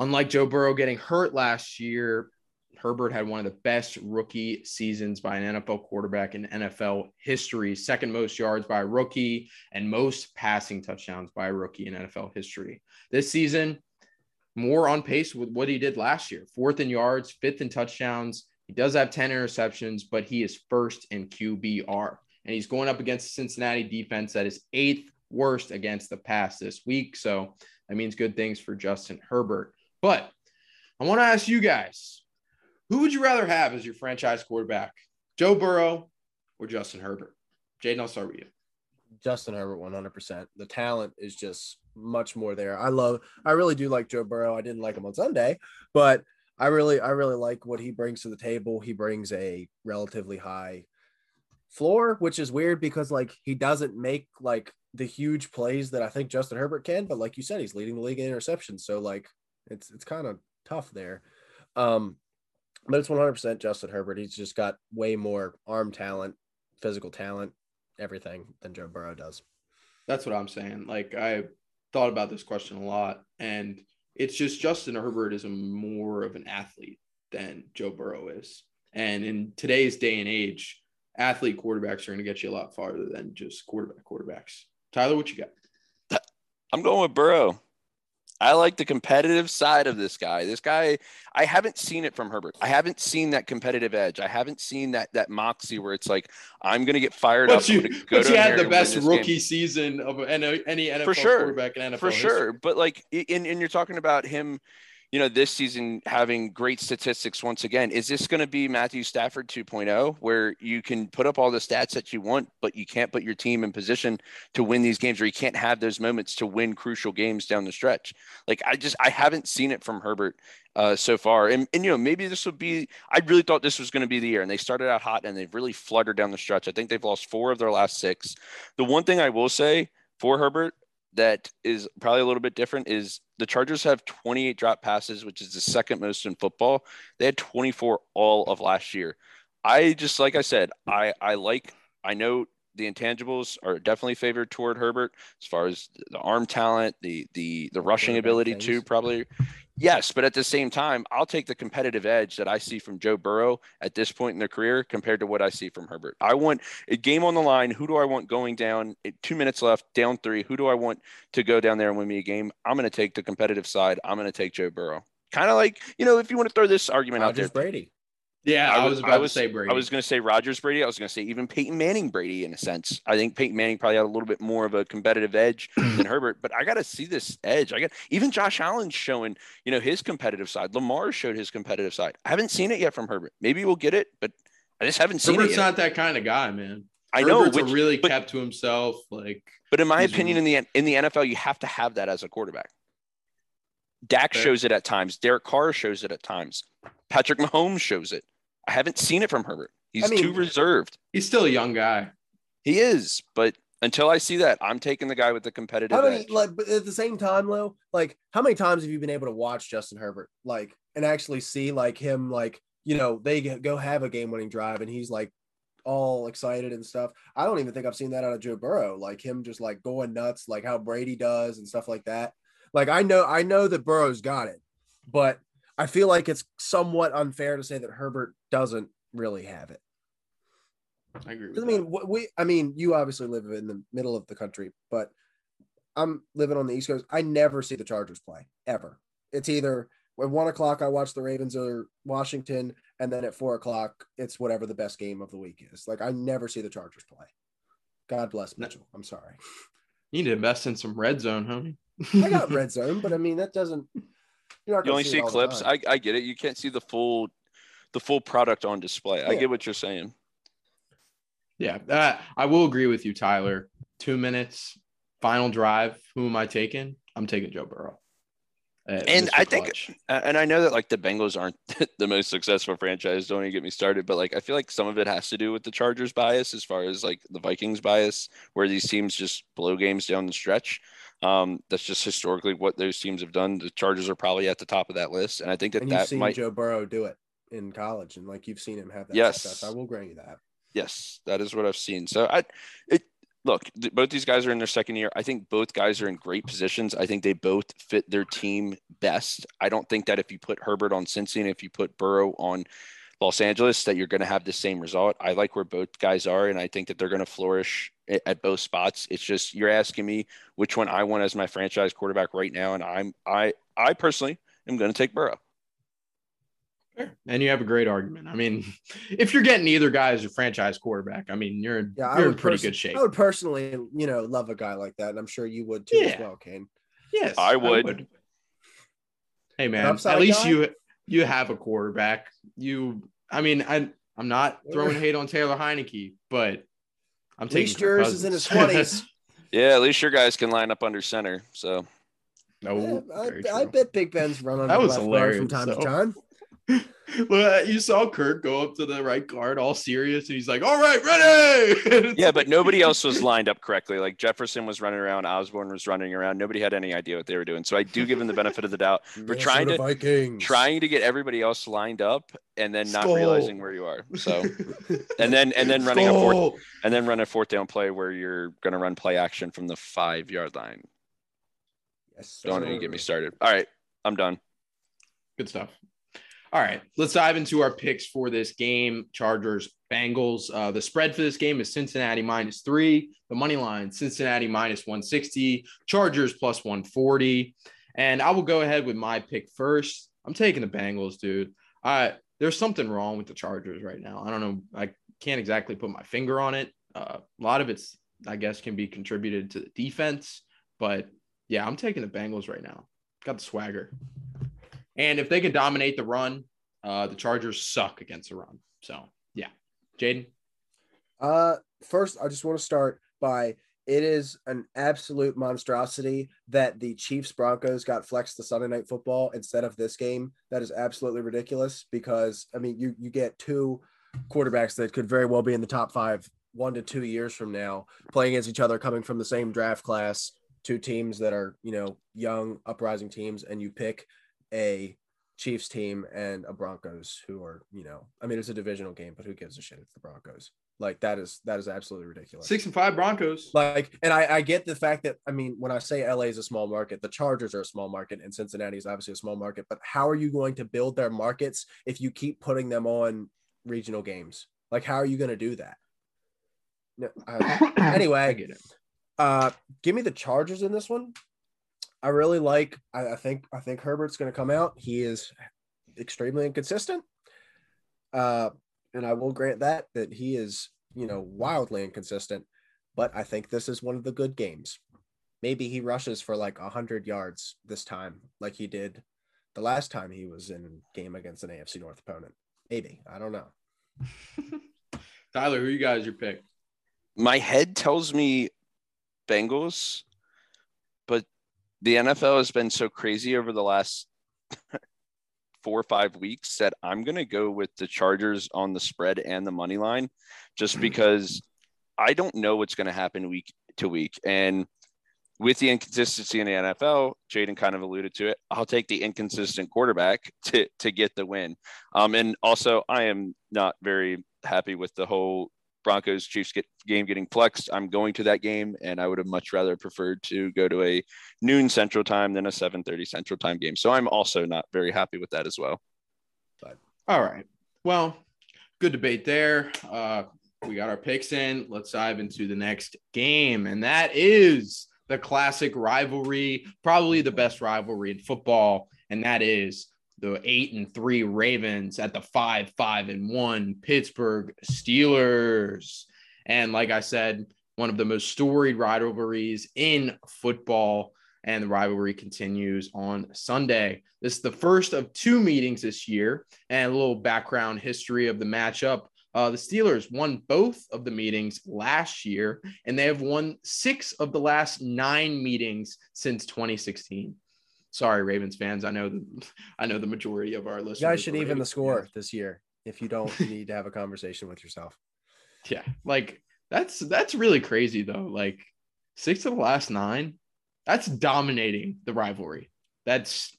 Unlike Joe Burrow getting hurt last year, Herbert had one of the best rookie seasons by an NFL quarterback in NFL history, second most yards by a rookie and most passing touchdowns by a rookie in NFL history. This season, more on pace with what he did last year fourth in yards, fifth in touchdowns. He does have 10 interceptions, but he is first in QBR. And he's going up against the Cincinnati defense that is eighth worst against the pass this week. So that means good things for Justin Herbert. But I want to ask you guys who would you rather have as your franchise quarterback, Joe Burrow or Justin Herbert? Jaden, I'll start with you. Justin Herbert, 100%. The talent is just much more there. I love, I really do like Joe Burrow. I didn't like him on Sunday, but I really, I really like what he brings to the table. He brings a relatively high floor, which is weird because like he doesn't make like the huge plays that I think Justin Herbert can. But like you said, he's leading the league in interceptions. So like it's it's kind of tough there. Um, but it's 100% Justin Herbert. He's just got way more arm talent, physical talent, everything than Joe Burrow does. That's what I'm saying. Like I thought about this question a lot, and it's just Justin Herbert is a more of an athlete than Joe Burrow is. And in today's day and age, athlete quarterbacks are going to get you a lot farther than just quarterback quarterbacks. Tyler, what you got? I'm going with Burrow. I like the competitive side of this guy. This guy, I haven't seen it from Herbert. I haven't seen that competitive edge. I haven't seen that that moxie where it's like I'm going to get fired but up. You, but you had the best rookie game. season of any, any NFL for sure. quarterback in NFL for history. sure. But like, and, and you're talking about him you know, this season having great statistics once again. Is this going to be Matthew Stafford 2.0, where you can put up all the stats that you want, but you can't put your team in position to win these games, or you can't have those moments to win crucial games down the stretch? Like, I just, I haven't seen it from Herbert uh, so far. And, and, you know, maybe this would be, I really thought this was going to be the year. And they started out hot and they've really fluttered down the stretch. I think they've lost four of their last six. The one thing I will say for Herbert that is probably a little bit different is the Chargers have 28 drop passes, which is the second most in football. They had 24 all of last year. I just like I said, I I like I know the intangibles are definitely favored toward Herbert as far as the arm talent, the the the rushing ability too, probably. Yes, but at the same time, I'll take the competitive edge that I see from Joe Burrow at this point in their career compared to what I see from Herbert. I want a game on the line. Who do I want going down? Two minutes left, down three. Who do I want to go down there and win me a game? I'm going to take the competitive side. I'm going to take Joe Burrow. Kind of like, you know, if you want to throw this argument Rodgers out there. Brady. Yeah, I was, about I was, to say Brady. I was going to say Rodgers Brady. I was going to say even Peyton Manning Brady in a sense. I think Peyton Manning probably had a little bit more of a competitive edge than Herbert, but I got to see this edge. I got even Josh Allen's showing, you know, his competitive side. Lamar showed his competitive side. I haven't seen it yet from Herbert. Maybe we'll get it, but I just haven't seen Herbert's it. Herbert's not that kind of guy, man. I know, Herbert's which, really but, kept to himself. Like, but in my opinion, in the in the NFL, you have to have that as a quarterback. Dak shows it at times. Derek Carr shows it at times. Patrick Mahomes shows it. I haven't seen it from Herbert. He's I mean, too reserved. He's still a young guy. He is, but until I see that, I'm taking the guy with the competitive. How many, edge. like, but at the same time, though, like, how many times have you been able to watch Justin Herbert, like, and actually see like him, like, you know, they go have a game-winning drive, and he's like all excited and stuff. I don't even think I've seen that out of Joe Burrow, like him just like going nuts, like how Brady does and stuff like that. Like, I know, I know that Burrow's got it, but I feel like it's somewhat unfair to say that Herbert doesn't really have it. I agree. I mean, that. we. I mean, you obviously live in the middle of the country, but I'm living on the East Coast. I never see the Chargers play ever. It's either at one o'clock I watch the Ravens or Washington, and then at four o'clock it's whatever the best game of the week is. Like I never see the Chargers play. God bless Mitchell. I'm sorry. You need to invest in some red zone, homie. I got red zone, but I mean that doesn't. You're not You only see, see it all the clips. I, I get it. You can't see the full the full product on display. I get what you're saying. Yeah, uh, I will agree with you, Tyler. Two minutes, final drive. Who am I taking? I'm taking Joe Burrow. Uh, And Mr. I think- Clutch. Uh, And I know that like the Bengals aren't the most successful franchise. Don't even get me started. But like I feel like some of it has to do with the Chargers bias, as far as like the Vikings bias, where these teams just blow games down the stretch. Um, that's just historically what those teams have done. The Chargers are probably at the top of that list, and I think that and you've that seen might Joe Burrow do it in college, and like you've seen him have that Yes. success. I will grant you that. Yes, that is what I've seen. So I, it look, th- both these guys are in their second year. I think both guys are in great positions. I think they both fit their team best. I don't think that if you put Herbert on Cincy and if you put Burrow on Los Angeles, that you're going to have the same result. I like where both guys are, and I think that they're going to flourish a- at both spots. It's just you're asking me which one I want as my franchise quarterback right now, and I'm I I personally am going to take Burrow. Fair. And you have a great argument. I mean, if you're getting either guy as your franchise quarterback, I mean, you're in, Yeah, you're in pretty person- good shape. I would personally, you know, love a guy like that, and I'm sure you would too as well, Kane. Yes, I would. Hey man, at least guy? you you have a quarterback. You, I mean, I I'm not throwing hate on Taylor Heinicke, but I'm At taking least yours is in his twenties. Yeah, at least your guys can line up under center. So no, very I, I bet Big Ben's running That the was hilarious, from time though. to time. well, uh, you saw Kirk go up to the right guard, all serious, and he's like, "All right, ready." Yeah, but nobody else was lined up correctly. Like Jefferson was running around, Osborn was running around. Nobody had any idea what they were doing. So I do give them the benefit of the doubt. We're trying to- Vikings. Trying to get everybody else lined up and then not Skull. realizing where you are. So and then and then running a fourth and then run a fourth down play where you're gonna run play action from the five yard line. Yes, Don't even get me started. All right, I'm done. Good stuff. All right, let's dive into our picks for this game. Chargers, Bengals. Uh, the spread for this game is Cincinnati minus three. The money line, Cincinnati minus 160. Chargers plus 140. And I will go ahead with my pick first. I'm taking the Bengals, dude. Uh, there's something wrong with the Chargers right now. I don't know. I can't exactly put my finger on it. Uh, a lot of it's, I guess, can be contributed to the defense. But yeah, I'm taking the Bengals right now. Got the swagger. And if they can dominate the run, uh, the Chargers suck against the run. So yeah, Jaden. Uh, first, I just want to start by it is an absolute monstrosity that the Chiefs Broncos got flexed to Sunday Night Football instead of this game. That is absolutely ridiculous because I mean you you get two quarterbacks that could very well be in the top five one to two years from now playing against each other, coming from the same draft class. Two teams that are you know young uprising teams, and you pick a Chiefs team and a Broncos who are, you know, I mean, it's a divisional game, but who gives a shit? It's the Broncos. Like that is that is absolutely ridiculous. Six and five Broncos. Like, and I, I get the fact that I mean, when I say LA is a small market, the Chargers are a small market, and Cincinnati is obviously a small market. But how are you going to build their markets if you keep putting them on regional games? Like, how are you going to do that? No, I, I anyway, get it. uh, give me the Chargers in this one. I really like. I, I think. I think Herbert's going to come out. He is extremely inconsistent. Uh, and I will grant that that he is, you know, wildly inconsistent. But I think this is one of the good games. Maybe he rushes for like hundred yards this time, like he did the last time he was in game against an AFC North opponent. Maybe I don't know. Tyler, who you guys your pick? My head tells me Bengals, but the NFL has been so crazy over the last four or five weeks that I'm going to go with the Chargers on the spread and the money line just because I don't know what's going to happen week to week. And with the inconsistency in the NFL, Jaden kind of alluded to it. I'll take the inconsistent quarterback to, to get the win. Um, and also, I am not very happy with the whole Broncos Chiefs get, game getting flexed. I'm going to that game, and I would have much rather preferred to go to a noon Central Time than a 7:30 Central Time game. So I'm also not very happy with that as well. But All right. Well, good debate there. Uh, we got our picks in. Let's dive into the next game, and that is the classic rivalry, probably the best rivalry in football, and that is the eight and three Ravens at the five, five and one Pittsburgh Steelers. And like I said, one of the most storied rivalries in football. And the rivalry continues on Sunday. This is the first of two meetings this year, and a little background history of the matchup. Uh, the Steelers won both of the meetings last year, and they have won six of the last nine meetings since 2016. Sorry, Ravens fans. I know the, I know the majority of our listeners. You guys should are even the score fans. this year if you don't need to have a conversation with yourself. Yeah, like that's that's really crazy though. Like six of the last nine, that's dominating the rivalry. That's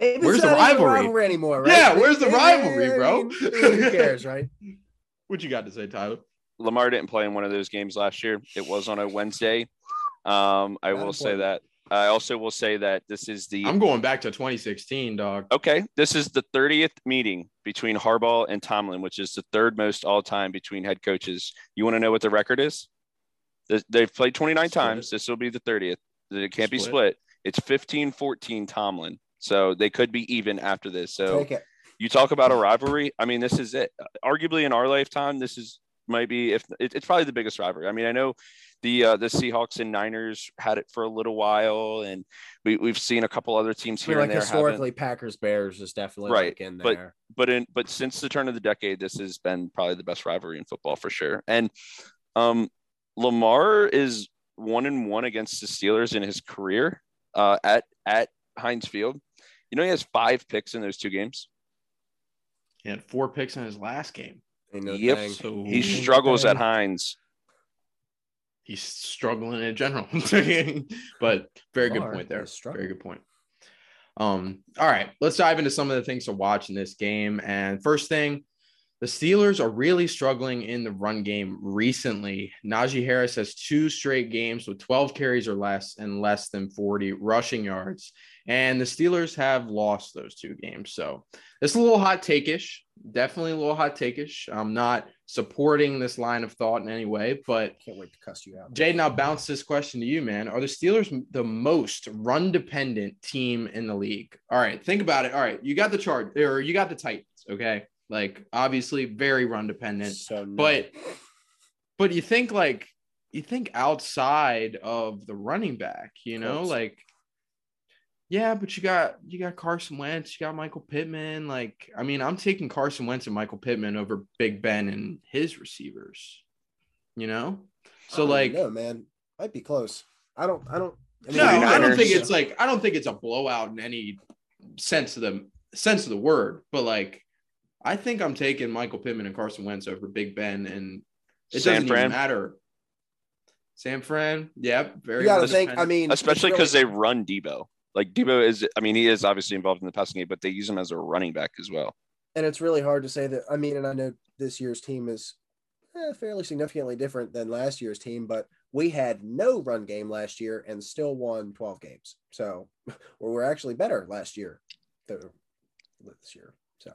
Maybe Where's the not even a rivalry? anymore, right? Yeah, where's the rivalry, bro? Who cares, right? what you got to say, Tyler. Lamar didn't play in one of those games last year. It was on a Wednesday. Um, I Not will say that. I also will say that this is the I'm going back to 2016, dog. okay. This is the 30th meeting between Harbaugh and Tomlin, which is the third most all time between head coaches. You want to know what the record is? They've played 29 Split. times. This will be the 30th. It can't be Split. split. It's 15 14 Tomlin. So they could be even after this. So Take it. you talk about a rivalry. I mean, this is it. Arguably in our lifetime, this is might be if it's probably the biggest rivalry. I mean, I know the uh, the Seahawks and Niners had it for a little while, and we we've seen a couple other teams I here mean, and like there. having- historically, Packers Bears is definitely Right, like in there. but but in but since the turn of the decade, this has been probably the best rivalry in football for sure. And um, Lamar is one and one against the Steelers in his career uh, at at Heinz Field. You know, he has five picks in those two games. He had four picks in his last game. No Yep. thing. So He struggles at Heinz. He's struggling in general. but very good point there. Very good point. Um, all right, let's dive into some of the things to watch in this game. And first thing, the Steelers are really struggling in the run game recently. Najee Harris has two straight games with 12 carries or less and less than 40 rushing yards. And the Steelers have lost those two games. So it's a little hot takeish. Definitely a little hot takeish. I'm not supporting this line of thought in any way, but Can't wait to cuss you out. Jaden, I'll bounce this question to you, man. Are the Steelers the most run dependent team in the league? All right, think about it. All right, you got the chart or you got the Titans, okay? Like obviously very run dependent, So no. but but you think like you think outside of the running back, you know, like yeah, but you got you got Carson Wentz, you got Michael Pittman. Like, I mean, I'm taking Carson Wentz and Michael Pittman over Big Ben and his receivers. You know, so like no, man, might be close. I don't. I don't. I mean, no, I don't 49ers. think it's like I don't think it's a blowout in any sense of the sense of the word, but like I think I'm taking Michael Pittman and Carson Wentz over Big Ben, and it San doesn't Fran. even matter. San Fran, yep, very. you got to think. I mean, especially because really- they run Deebo. Like Deebo is, I mean, he is obviously involved in the passing game, but they use him as a running back as well. and it's really hard to say that. I mean, and I know this year's team is eh, fairly significantly different than last year's team, but we had no run game last year and still won 12 games. So, or we're actually better last year than this year. So,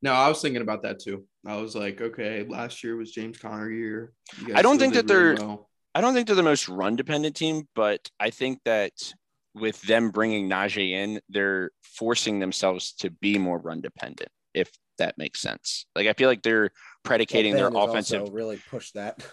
no, I was thinking about that too. I was like, okay, last year was James Conner year. I don't think that really they're- well. I don't think they're the most run dependent team, but I think that with them bringing Najee in, they're forcing themselves to be more run dependent, if that makes sense. Like I feel like they're predicating their Ben has offensive really push that.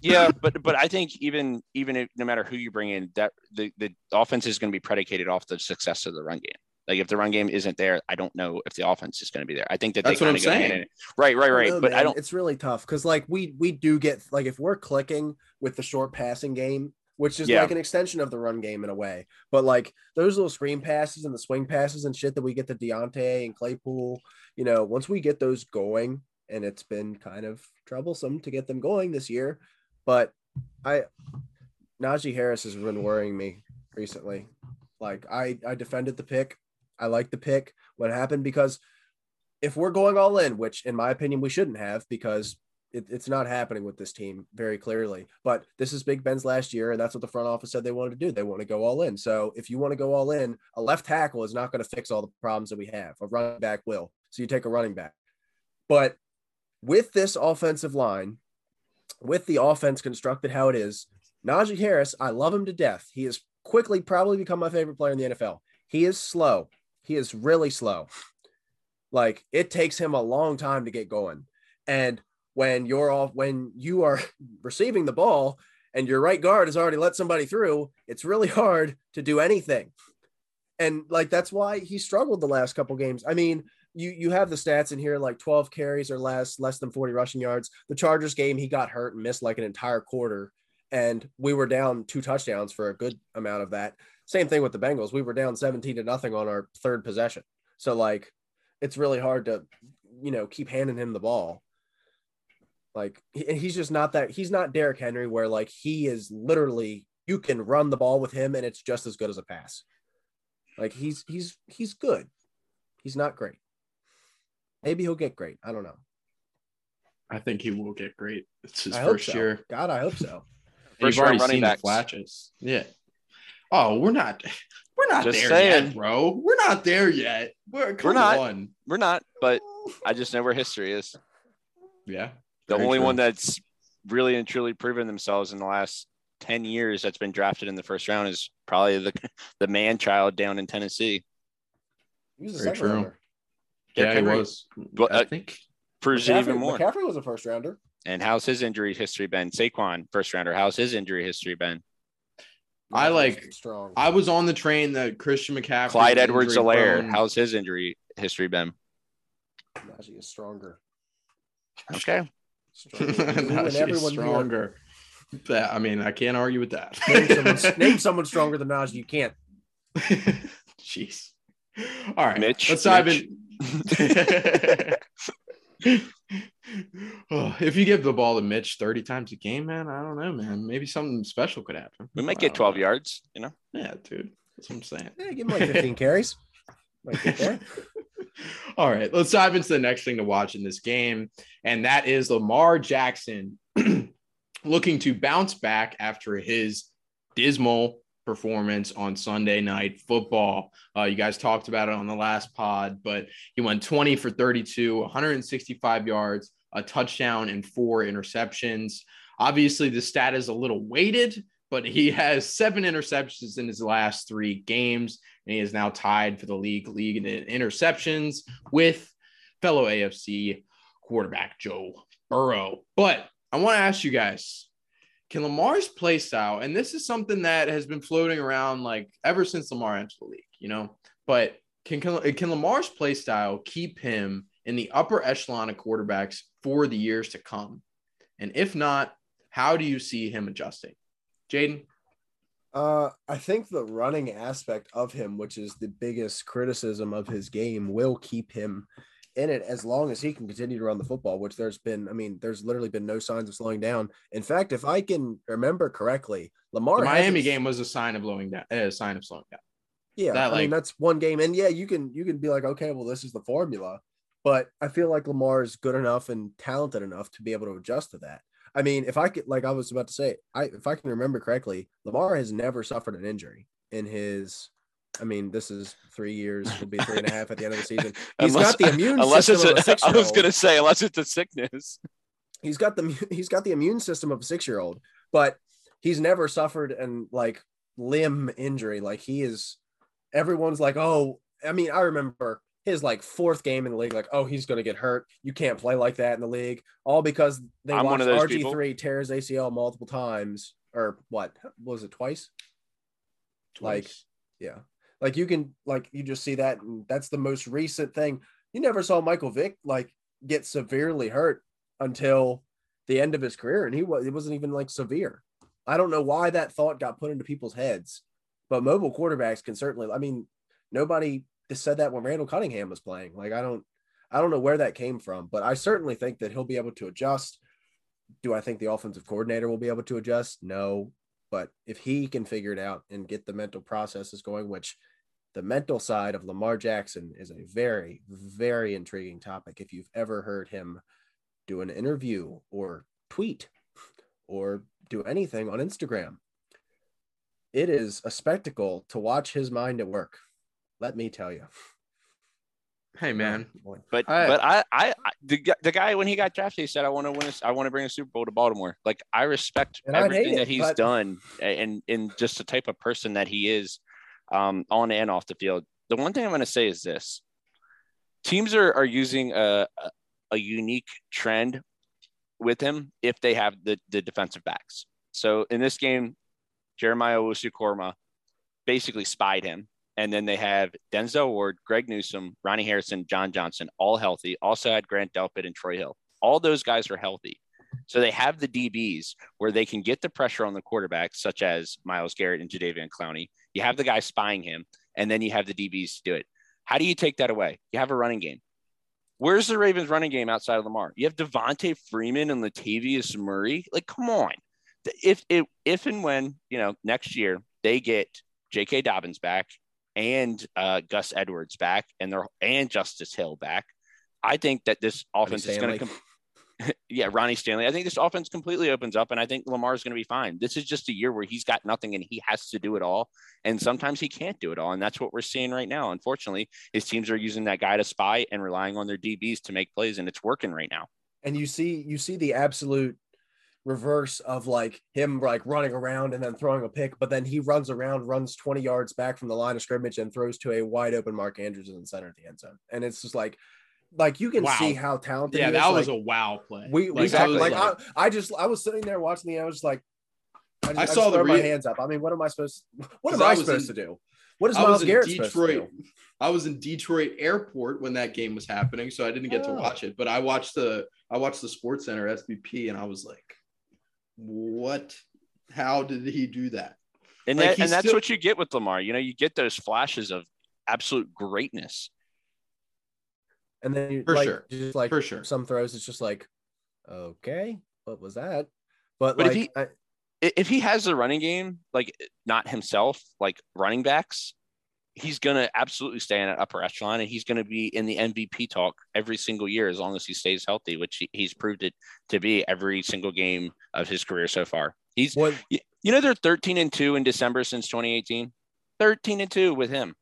yeah, but but I think even even if, no matter who you bring in, that the, the offense is going to be predicated off the success of the run game. Like if the run game isn't there, I don't know if the offense is going to be there. I think that That's they what I'm kinda go hand saying. in- Right, right, don't right. know, but I don't. It's really tough because like we we do get like if we're clicking with the short passing game, which is Yeah. like an extension of the run game in a way, but like those little screen passes and the swing passes and shit that we get to Diontae and Claypool, you know, once we get those going, and it's been kind of troublesome to get them going this year, but I Najee Harris has been worrying me recently. Like I I defended the pick. I like the pick What happened because if we're going all in, which in my opinion we shouldn't have because it, it's not happening with this team very clearly. But this is Big Ben's last year, and that's what the front office said they wanted to do. They want to go all in. So if you want to go all in, a left tackle is not going to fix all the problems that we have. A running back will. So you take a running back. But with this offensive line, with the offense constructed how it is, Najee Harris, I love him to death. He has quickly probably become my favorite player in the NFL. He is slow. he is really slow. Like it takes him a long time to get going. And when you're off, when you are receiving the ball and your right guard has already let somebody through, it's really hard to do anything. And like that's why he struggled the last couple games. I mean, you you have the stats in here like 12 carries or less, less than 40 rushing yards. The Chargers game, he got hurt and missed like an entire quarter. And we were down two touchdowns for a good amount of that. Same thing with the Bengals. We were down 17 to nothing on our third possession. So like it's really hard to, you know, keep handing him the ball. Like and he's just not that he's not Derrick Henry where like he is literally you can run the ball with him and it's just as good as a pass. Like he's he's he's good. He's not great. Maybe he'll get great. I don't know. I think he will get great. It's his I hope first so. year. God, I hope so. First You've already running seen the backs. flashes. Yeah. Oh, we're not. We're not Just there saying. yet, bro. We're not there yet. We're, come not. on. We're not, but I just know where history is. Yeah. The Very only true. one that's really and truly proven themselves in the last 10 years that's been drafted in the first round is probably the the man child down in Tennessee. He was a Very second true. rounder. Yeah, Derrick he Henry was. Well, I uh, think. Proves it McCaffrey, even more. McCaffrey was a first rounder. And how's his injury history been? Saquon, first rounder. How's his injury history been? I like- strong. I was on the train that Christian McCaffrey. Clyde was Edwards injury Helaire. How's his injury history been? Najee is stronger. Okay. Stronger than you and everyone here. stronger. That, I mean, I can't argue with that. Name someone, name someone stronger than Najee. You can't. Jeez. All right, Mitch, Let's dive Mitch. in. Oh, if you give the ball to Mitch 30 times a game, man, I don't know, man. Maybe something special could happen. We might get 12 know. yards, you know? Yeah, dude. That's what I'm saying. Yeah, give him like 15 carries. All right, let's dive into the next thing to watch in this game, and that is Lamar Jackson looking to bounce back after his dismal performance on Sunday night football. Uh, you guys talked about it on the last pod, but he went 20 for 32, 165 yards, a touchdown, and four interceptions. Obviously, the stat is a little weighted, but he has seven interceptions in his last three games and he is now tied for the league league in interceptions with fellow AFC quarterback Joe Burrow. But I want to ask you guys, can Lamar's play style, and this is something that has been floating around like ever since Lamar entered the league, you know, but can, can, can Lamar's play style keep him in the upper echelon of quarterbacks for the years to come? And if not, how do you see him adjusting? Jaden? Uh, I think the running aspect of him, which is the biggest criticism of his game, will keep him in it as long as he can continue to run the football, which there's been, I mean, there's literally been no signs of slowing down. In fact, if I can remember correctly, Lamar The Miami game was a sign of blowing down, a sign of slowing down. Yeah, that, I like- mean that's one game, and yeah, you can you can be like, okay, well, this is the formula, but I feel like Lamar is good enough and talented enough to be able to adjust to that. I mean, if I could, like I was about to say, I if I can remember correctly, Lamar has never suffered an injury in his. I mean, this is three years, could be three and a half at the end of the season. He's Unless- got the immune Unless it's system of a a, I was going to say, unless it's a sickness. he's got the he's got the immune system of a six year old, but he's never suffered an like limb injury. Like he is, everyone's like, oh, I mean, I remember his like fourth game in the league, like, oh, he's gonna get hurt. You can't play like that in the league, all because they I'm watched of those RG people. three tear his ACL multiple times, or what was it twice? Like, Twice. yeah, like you can like you just see that, and that's the most recent thing. You never saw Michael Vick like get severely hurt until the end of his career, and he was it wasn't even like severe. I don't know why that thought got put into people's heads, but mobile quarterbacks can certainly. I mean, nobody said that when Randall Cunningham was playing. Like I don't, I don't know where that came from, but I certainly think that he'll be able to adjust. Do I think the offensive coordinator will be able to adjust? No, but if he can figure it out and get the mental processes going, which the mental side of Lamar Jackson is a very, very intriguing topic. If you've ever heard him do an interview or tweet or do anything on Instagram, it is a spectacle to watch his mind at work. Let me tell you. Hey, man. But I- but I, I I- the, the guy when he got drafted, he said, "I want to win. A, I want to bring a Super Bowl to Baltimore." Like I respect And I'd hate everything it, that he's but- done, and and just the type of person that he is, um, on and off the field. the one thing I'm going to say is this: teams are are using a a- a unique trend with him if they have the the defensive backs. So in this game, Jeremiah Owusu-Koramoah basically spied him. And then they have Denzel Ward, Greg Newsome, Ronnie Harrison, John Johnson, all healthy. Also had Grant Delpit and Troy Hill. All those guys are healthy. So they have the DBs where they can get the pressure on the quarterback, such as Myles Garrett and Jadeveon Clowney. You have the guy spying him, and then you have the DBs to do it. How do you take that away? You have a running game. Where's the Ravens running game outside of Lamar? You have Devonta Freeman and Latavius Murray. Like, come on. If if if and when you know next year they get J.K. Dobbins back and uh, Gus Edwards back and they're and Justice Hill back, I think that this offense is going to Stanley. come. yeah, Ronnie Stanley. I think this offense completely opens up, and I think Lamar is going to be fine. This is just a year where he's got nothing and he has to do it all, and sometimes he can't do it all, and that's what we're seeing right now. Unfortunately, his teams are using that guy to spy and relying on their DBs to make plays, and it's working right now. and you see you see the absolute reverse of like him like running around and then throwing a pick, but then he runs around, runs 20 yards back from the line of scrimmage and throws to a wide open Mark Andrews in the center of the end zone. And it's just like like you can Wow. see how talented Yeah, that was a wow play. we Like, I like, like- I, I just I was sitting there watching the I was just like I, just, I I saw the throw my hands up. I mean, what am I supposed what 'Cause am I supposed in- to do? What is Myles Garrett supposed to Detroit. do? I was in Detroit Airport when that game was happening, so I didn't get to Oh. watch it. But I watched the I watched the Sports Center SVP, and I was like, "What? How did he do that?" And Like, that, and that's still- what you get with Lamar. You know, you get those flashes of absolute greatness. And then you For like sure. just like For sure. some throws, it's just like, okay, what was that? But, But if like he- I, I- If he has the running game, like not himself, like running backs, he's gonna absolutely stay in an upper echelon, and he's gonna be in the MVP talk every single year as long as he stays healthy, which he, he's proved it to be every single game of his career so far. He's what You, you know they're 13 and 2 in December since 2018. 13 and 2 with him.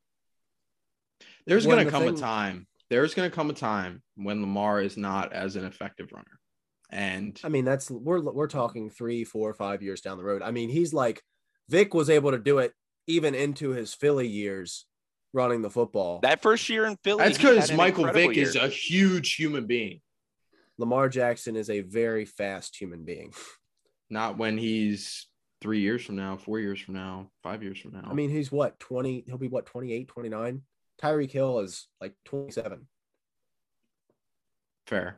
There's going to the come a time. There's going to come a time when Lamar is not as an effective runner, and I mean, that's we're we're talking three, four, five years down the road. I mean, he's like Vick was able to do it even into his Philly years running the football. That first year in Philly. that's because Michael Vick year. is a huge human being. Lamar Jackson is a very fast human being. Not when he's three years from now, four years from now, five years from now. I mean, he's what, 20, he'll be what, 28, 29? Tyreek Hill is like 27. fair.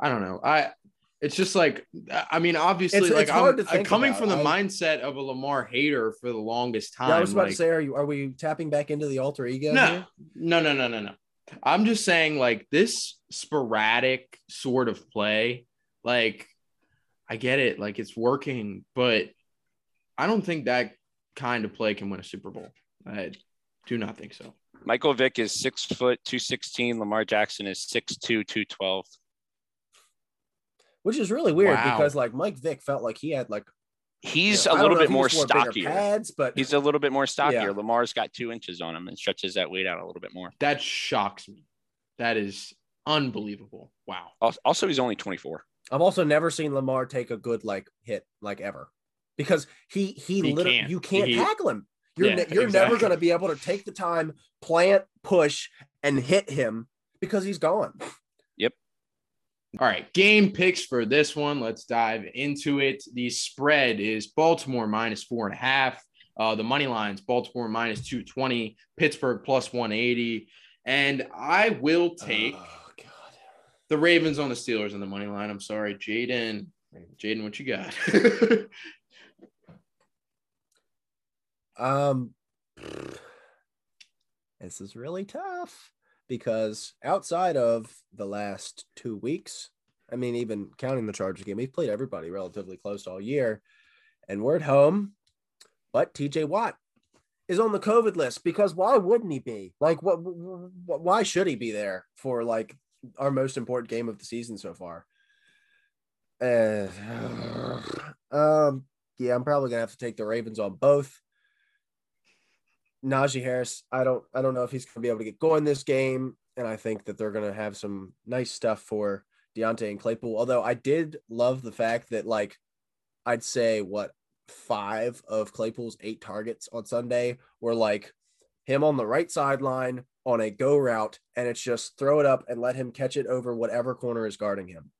I don't know. I it's just like I mean, obviously, It's- like it's hard I'm, to I'm think coming about. from the I- mindset of a Lamar hater for the longest time. Yeah, I was about like, to say, are you are we tapping back into the alter ego? no, here? no, no, no, no, no. I'm just saying, like this sporadic sort of play, like I get it, like it's working, but I don't think that kind of play can win a Super Bowl. I do not think so. Michael Vick is six foot 216. Lamar Jackson is 6'2, 212. Which is really weird Wow. because like Mike Vick felt like he had like He's you know, I a don't little bit more just wore bigger stockier. pads, but He's a little bit more stockier. Yeah. Lamar's got two inches on him and stretches that weight out a little bit more. That shocks me. That is unbelievable. Wow. Also, he's only 24. I've also never seen Lamar take a good like hit like ever because he he, He literally can't. you can't He- tackle him. You're Yeah, ne- you're never going to be able to take the time, plant, push, and hit him because he's gone. All right, game picks for this one. Let's dive into it. The spread is Baltimore minus four and a half. Uh, the money lines Baltimore minus 220, Pittsburgh plus 180. And I will take Oh god. the Ravens on the Steelers on the money line. I'm sorry, Jaden. Jaden, what you got? Um, this is really tough because outside of the last two weeks, I mean, even counting the Chargers game, we've played everybody relatively close all year, and we're at home. But TJ Watt is on the COVID list because why wouldn't he be? Like, what? what why should he be there for like our most important game of the season so far? Uh, um, yeah, I'm probably gonna have to take the Ravens on both. Najee Harris, I don't I don't know if he's gonna be able to get going this game. And I think that they're gonna have some nice stuff for Diontae and Claypool. Although I did love the fact that like I'd say what five of Claypool's eight targets on Sunday were like him on the right sideline on a go route, and it's just throw it up and let him catch it over whatever corner is guarding him.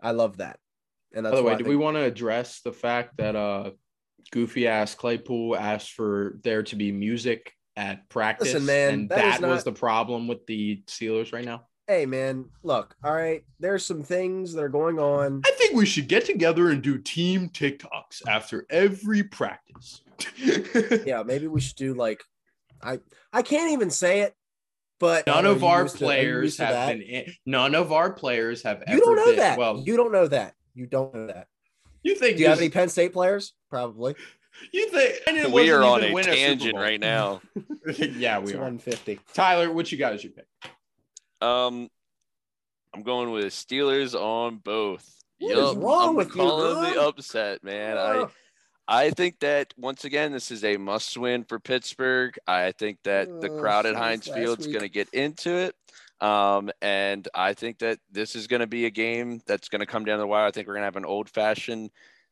I love that. And that's By the way, do we want to address the fact that uh goofy ass Claypool asked for there to be music at practice? Listen, man, and that is that was not- the problem with the Steelers right now. hey man, look, all right, there's some things that are going on. I think we should get together and do team TikToks after every practice. Yeah, maybe we should do like I I can't even say it, but None of our used to- are you players to have that? been. In, none of our players have ever You don't know been. that. Well, you don't know that. You don't know that. You think Do you have any Penn State players? Probably. You think and it We are on even a win tangent Bowl. right now. yeah, we It's are. 150. Tyler, what you got as your pick? Um, I'm going with Steelers on both. What is Yup, wrong I'm with you, calling the upset, man. I I think that once again, this is a must win for Pittsburgh. I think that the Ugh, crowd at since Heinz last Field's going to get into it. Um, and I think that this is going to be a game that's going to come down the wire. I think we're going to have an old fashioned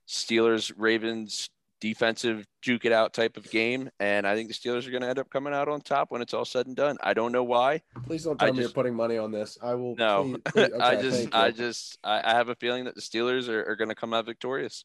Steelers Ravens defensive juke it out type of game. And I think the Steelers are going to end up coming out on top when it's all said and done. I don't know why. Please don't I tell me just- you're putting money on this. I will. No, please- please- I just. I just, I, I have a feeling that the Steelers are, are going to come out victorious.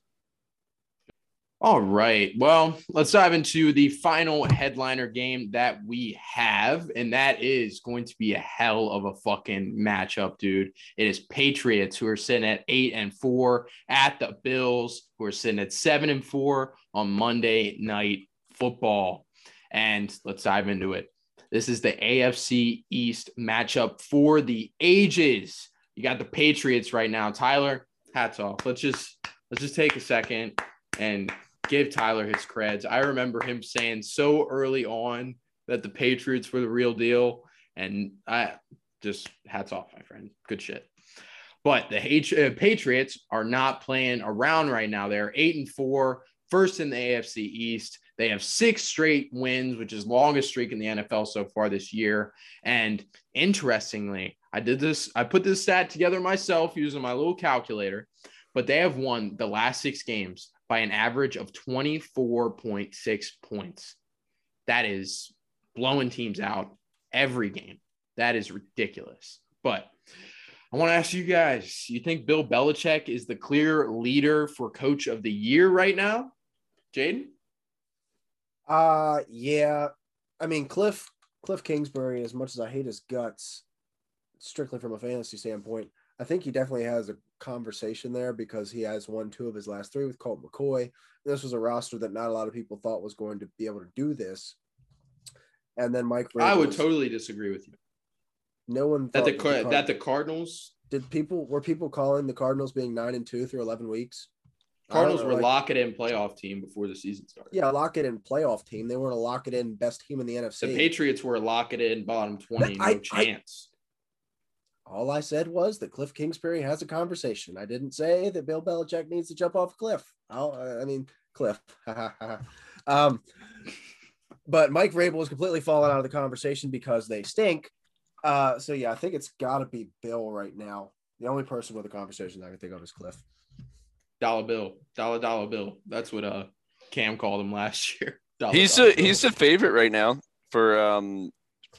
All right. Well, let's dive into the final headliner game that we have, and that is going to be a hell of a fucking matchup, dude. It is Patriots who are sitting at eight and four at the Bills who are sitting at seven and four on Monday night football. And let's dive into it. This is the AFC East matchup for the ages. You got the Patriots right now. Tyler, hats off. Let's just let's just take a second and give Tyler his creds. I remember him saying so early on that the Patriots were the real deal. And I just hats off, my friend. Good shit. But the H- uh, Patriots are not playing around right now. They're eight and four, first in the AFC East. They have six straight wins, which is longest streak in the NFL so far this year. And interestingly, I did this, I put this stat together myself using my little calculator, but they have won the last six games by an average of 24.6 points. That is blowing teams out every game. That is ridiculous. But I want to ask you guys, you think Bill Belichick is the clear leader for coach of the year right now? Jaden? Uh yeah. I mean Cliff Cliff Kingsbury, as much as I hate his guts, strictly from a fantasy standpoint, I think he definitely has a conversation there because he has won two of his last three with Colt McCoy. This was a roster that not a lot of people thought was going to be able to do this. And then Mike I would totally disagree with you. no one That thought the, that Car- Card- that the Cardinals did people were people calling the Cardinals being nine and two through eleven weeks? Cardinals know, were like- lock it in playoff team before the season started. Yeah, lock it in playoff team. They weren't a lock it in best team in the NFC. The Patriots were a lock it in bottom 20, no I- I- chance. All I said was that Cliff Kingsbury has a conversation. I didn't say that Bill Belichick needs to jump off a cliff. I'll, I mean, Cliff. um, but Mike Vrabel has completely fallen out of the conversation because they stink. Uh, so yeah, I think it's got to be Bill right now. The only person with a conversation I can think of is Cliff. Dollar bill, dollar dollar bill. That's what uh Cam called him last year. Dollar, He's dollar a, bill. he's the favorite right now for um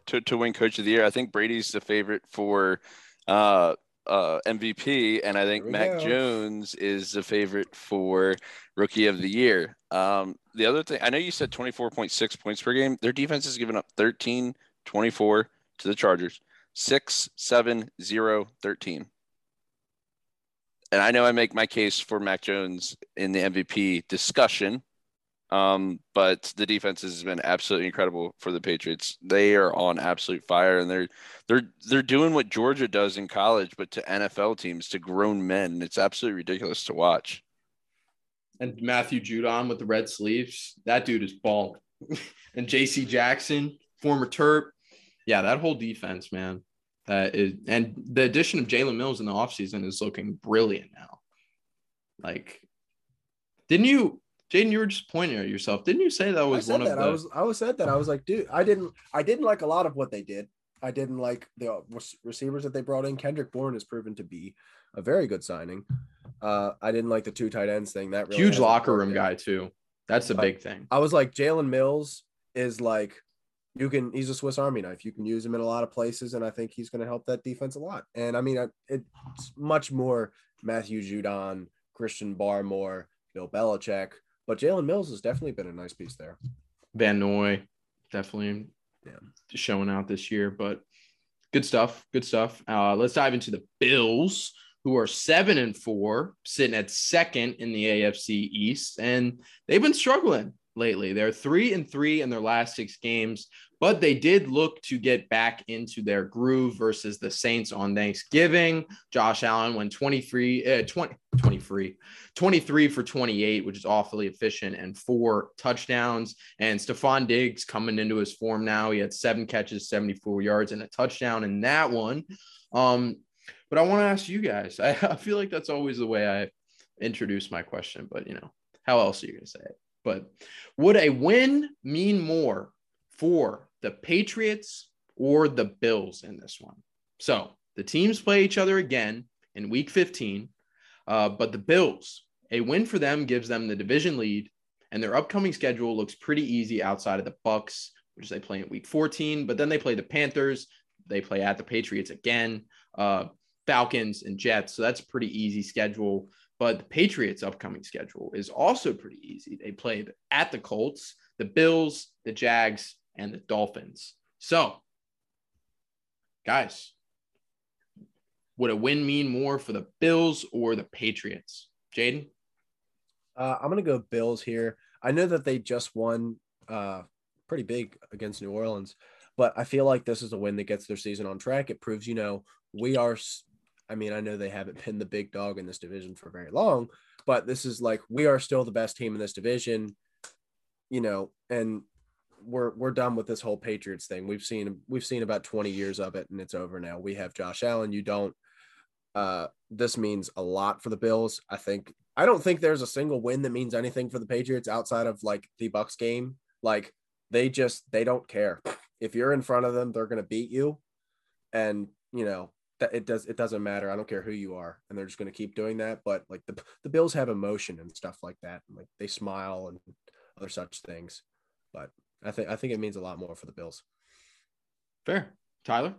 to, to win coach of the year. I think Brady's the favorite for uh uh MVP and I think Mac go. Jones is the favorite for rookie of the year. Um the other thing I know you said 24.6 points per game. Their defense has given up 13 24 to the Chargers. 6 7 0 13. And I know I make my case for Mac Jones in the MVP discussion. Um, but the defense has been absolutely incredible for the Patriots. They are on absolute fire, and they're they're they're doing what Georgia does in college, but to NFL teams, to grown men. It's absolutely ridiculous to watch. and Matthew Judon with the red sleeves. That dude is balling. and JC Jackson, former Terp. Yeah, that whole defense, man. That is and the addition of Jalen Mills in the offseason is looking brilliant now. Like, didn't you, Jaden, you were just pointing at yourself. Didn't you say that was one that. of the I was I was said that. I was like, dude, I didn't I didn't like a lot of what they did. I didn't like the uh, receivers that they brought in. Kendrick Bourne has proven to be a very good signing. Uh, I didn't like the two tight ends thing. That really huge locker room guy, too. That's a big thing. I was like, Jalen Mills is like you can he's a Swiss Army knife. You can use him in a lot of places, and I think he's going to help that defense a lot. And I mean, I- it's much more Matthew Judon, Christian Barmore, Bill Belichick, but Jalen Mills has definitely been a nice piece there. Van Noy definitely Yeah. showing out this year, but good stuff. Good stuff. Uh, let's dive into the Bills, who are seven and four, sitting at second in the AFC East, and they've been struggling lately. They're three and three in their last six games, but they did look to get back into their groove versus the Saints on Thanksgiving. Josh Allen went 23, uh, 20, 23, 23 for 28, which is awfully efficient, and four touchdowns. And Stefon Diggs coming into his form now. He had seven catches, 74 yards, and a touchdown in that one. Um, but I want to ask you guys. I, I feel like that's always the way I introduce my question, but you know, how else are you going to say it? But would a win mean more for the Patriots or the Bills in this one? So the teams play each other again in week 15, uh, but the Bills, a win for them gives them the division lead, and their upcoming schedule looks pretty easy outside of the Bucks, which they play in week 14, but then they play the Panthers, they play at the Patriots again, uh, Falcons and Jets. So that's a pretty easy schedule. But the Patriots' upcoming schedule is also pretty easy. They play at the Colts, the Bills, the Jags, and the Dolphins. So, guys, would a win mean more for the Bills or the Patriots? Jaden? Uh, I'm gonna go Bills here. I know that they just won uh, pretty big against New Orleans, but I feel like this is a win that gets their season on track. It proves, you know, we are. I mean, I know they haven't been the big dog in this division for very long, but this is like we are still the best team in this division, you know, and we're we're done with this whole Patriots thing. We've seen we've seen about 20 years of it, and it's over now. We have Josh Allen. You don't. Uh, this means a lot for the Bills. I think I don't think there's a single win that means anything for the Patriots outside of like the Bucks game. Like they just they don't care. If you're in front of them, they're gonna beat you. And you know, that it does it doesn't matter. I don't care who you are. And they're just gonna keep doing that. But like the the Bills have emotion and stuff like that. Like they smile and other such things. But I think I think it means a lot more for the Bills. Fair. Tyler?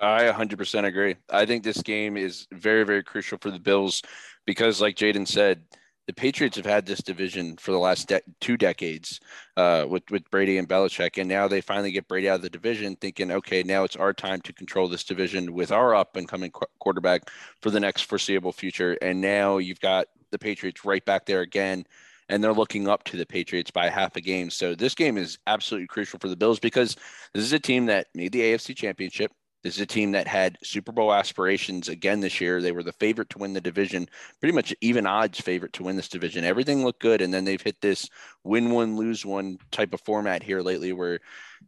I 100% agree. I think this game is very, very crucial for the Bills because, like Jaden said, the Patriots have had this division for the last de- two decades uh, with with Brady and Belichick, and now they finally get Brady out of the division, thinking, okay, now it's our time to control this division with our up and coming qu- quarterback for the next foreseeable future. And now you've got the Patriots right back there again, and they're looking up to the Patriots by half a game. So this game is absolutely crucial for the Bills because this is a team that made the AFC Championship. This is a team that had Super Bowl aspirations again this year. They were the favorite to win the division, pretty much even odds favorite to win this division. Everything looked good. And then they've hit this win one, lose one type of format here lately where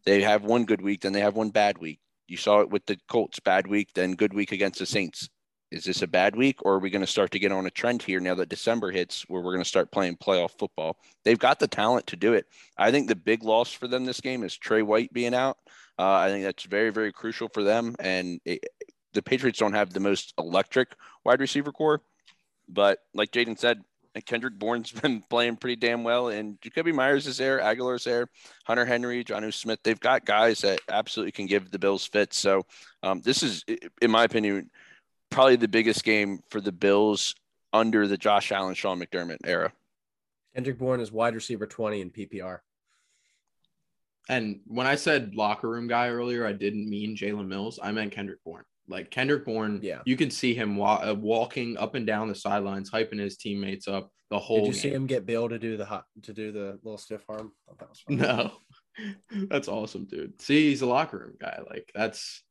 they have one good week, then they have one bad week. You saw it with the Colts, bad week, then good week against the Saints. Is this a bad week, or are we going to start to get on a trend here now that December hits where we're going to start playing playoff football? They've got the talent to do it. I think the big loss for them this game is Trey White being out. Uh, I think that's very, very crucial for them. And it, the Patriots don't have the most electric wide receiver core, but like Jaden said, Kendrick Bourne's been playing pretty damn well, and Jakobi Meyers is there, Agholor's there, Hunter Henry, Jonnu Smith. They've got guys that absolutely can give the Bills fits. So um, this is, in my opinion, probably the biggest game for the Bills under the Josh Allen, Sean McDermott era. Kendrick Bourne is wide receiver 20 in PPR. And when I said locker room guy earlier, I didn't mean Jalen Mills. I meant Kendrick Bourne. Like Kendrick Bourne, Yeah. you can see him wa- uh, walking up and down the sidelines, hyping his teammates up the whole. Did you see him get Bill to do the hot to do the little stiff arm? That was. No, that's awesome, dude. See, he's a locker room guy. Like that's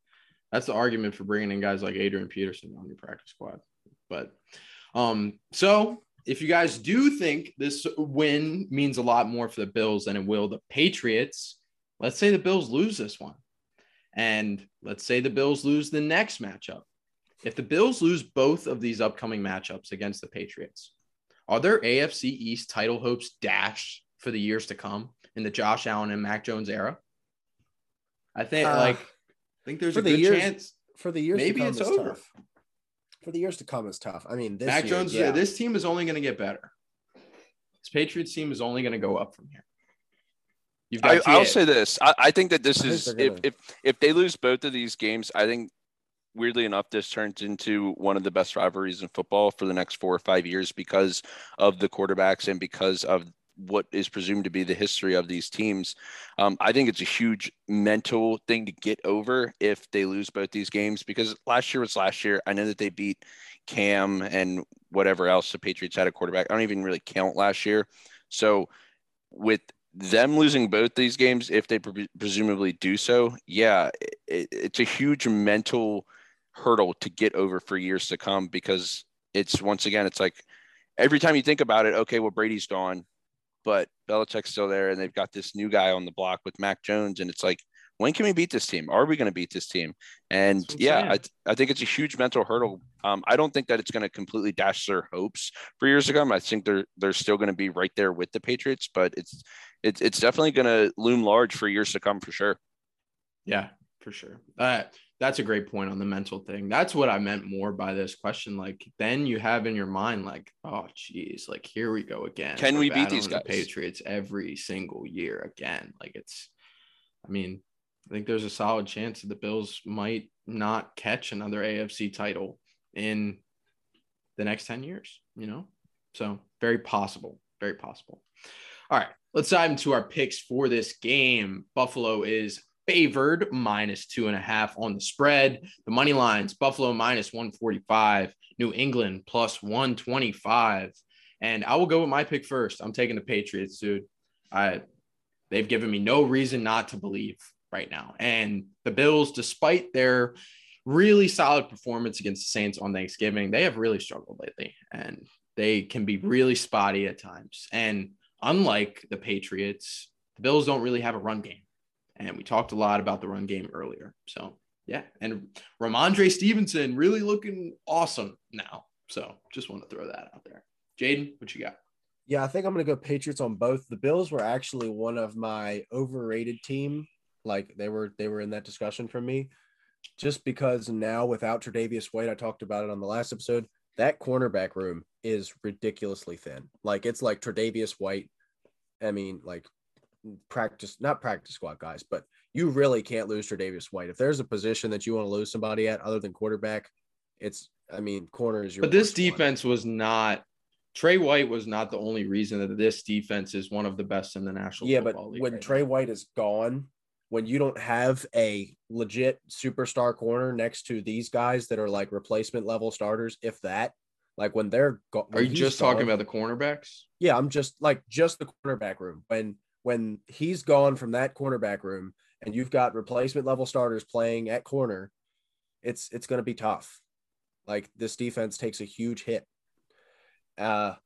that's the argument for bringing in guys like Adrian Peterson on your practice squad. But um, so if you guys do think this win means a lot more for the Bills than it will the Patriots, let's say the Bills lose this one, and let's say the Bills lose the next matchup. If the Bills lose both of these upcoming matchups against the Patriots, are their AFC East title hopes dashed for the years to come in the Josh Allen and Mac Jones era? I think Uh, like I think there's a the good years- chance For the years Maybe to come, it's over. tough. For the years to come, it's tough. I mean, this Mac year, Jones. yeah. This team is only going to get better. This Patriots team is only going to go up from here. You've I, got I'll say this. I, I think that this I is if, if if they lose both of these games, I think weirdly enough, this turns into one of the best rivalries in football for the next four or five years because of the quarterbacks and because of what is presumed to be the history of these teams. Um, I think it's a huge mental thing to get over if they lose both these games because last year was last year. I know that they beat Cam and whatever else the Patriots had a quarterback. I don't even really count last year. So with them losing both these games, if they pre- presumably do so, yeah, it, it's a huge mental hurdle to get over for years to come because it's once again, it's like every time you think about it, okay, well, Brady's gone, but Belichick's still there, and they've got this new guy on the block with Mac Jones, and it's like, when can we beat this team? Are we going to beat this team? And That's what I'm yeah. I, th- I think it's a huge mental hurdle. Um, I don't think that it's going to completely dash their hopes for years to come. I think they're they're still going to be right there with the Patriots, but it's it's it's definitely going to loom large for years to come for sure. Yeah, for sure. Uh, that's a great point on the mental thing. That's what I meant more by this question. Like, then you have in your mind, like, oh, geez, like here we go again. Can We're we beat these battling the? Patriots every single year again? Like, it's, I mean, I think there's a solid chance that the Bills might not catch another AFC title in the next 10 years, you know? So, very possible. Very possible. All right, let's dive into our picks for this game. Buffalo is favored minus two and a half on the spread. The money lines Buffalo minus 145, New England plus 125. And I will go with my pick first. I'm taking the Patriots, dude. I they've given me no reason not to believe right now. And the Bills, despite their really solid performance against the Saints on Thanksgiving, they have really struggled lately and they can be really spotty at times. And unlike the Patriots, the Bills don't really have a run game. And we talked a lot about the run game earlier. So, yeah. And Rhamondre Stevenson really looking awesome now. So, just want to throw that out there. Jaden, what you got? Yeah, I think I'm going to go Patriots on both. The Bills were actually one of my overrated team. Like they were they were in that discussion for me just because now without Tre'Davious White, I talked about it on the last episode, that cornerback room is ridiculously thin. Like it's like Tre'Davious White. I mean, like practice not practice squad guys, but you really can't lose Tre'Davious White. If there's a position that you want to lose somebody at other than quarterback, it's I mean, corner is your But this worst one. defense was not Trey White was not the only reason that this defense is one of the best in the National yeah, but when right Trey now. White is gone, when you don't have a legit superstar corner next to these guys that are like replacement level starters, if that, like when they're go- are you just talking about the cornerbacks? Yeah, I'm just like just the cornerback room. When when he's gone from that cornerback room and you've got replacement level starters playing at corner, it's it's going to be tough. Like this defense takes a huge hit. Uh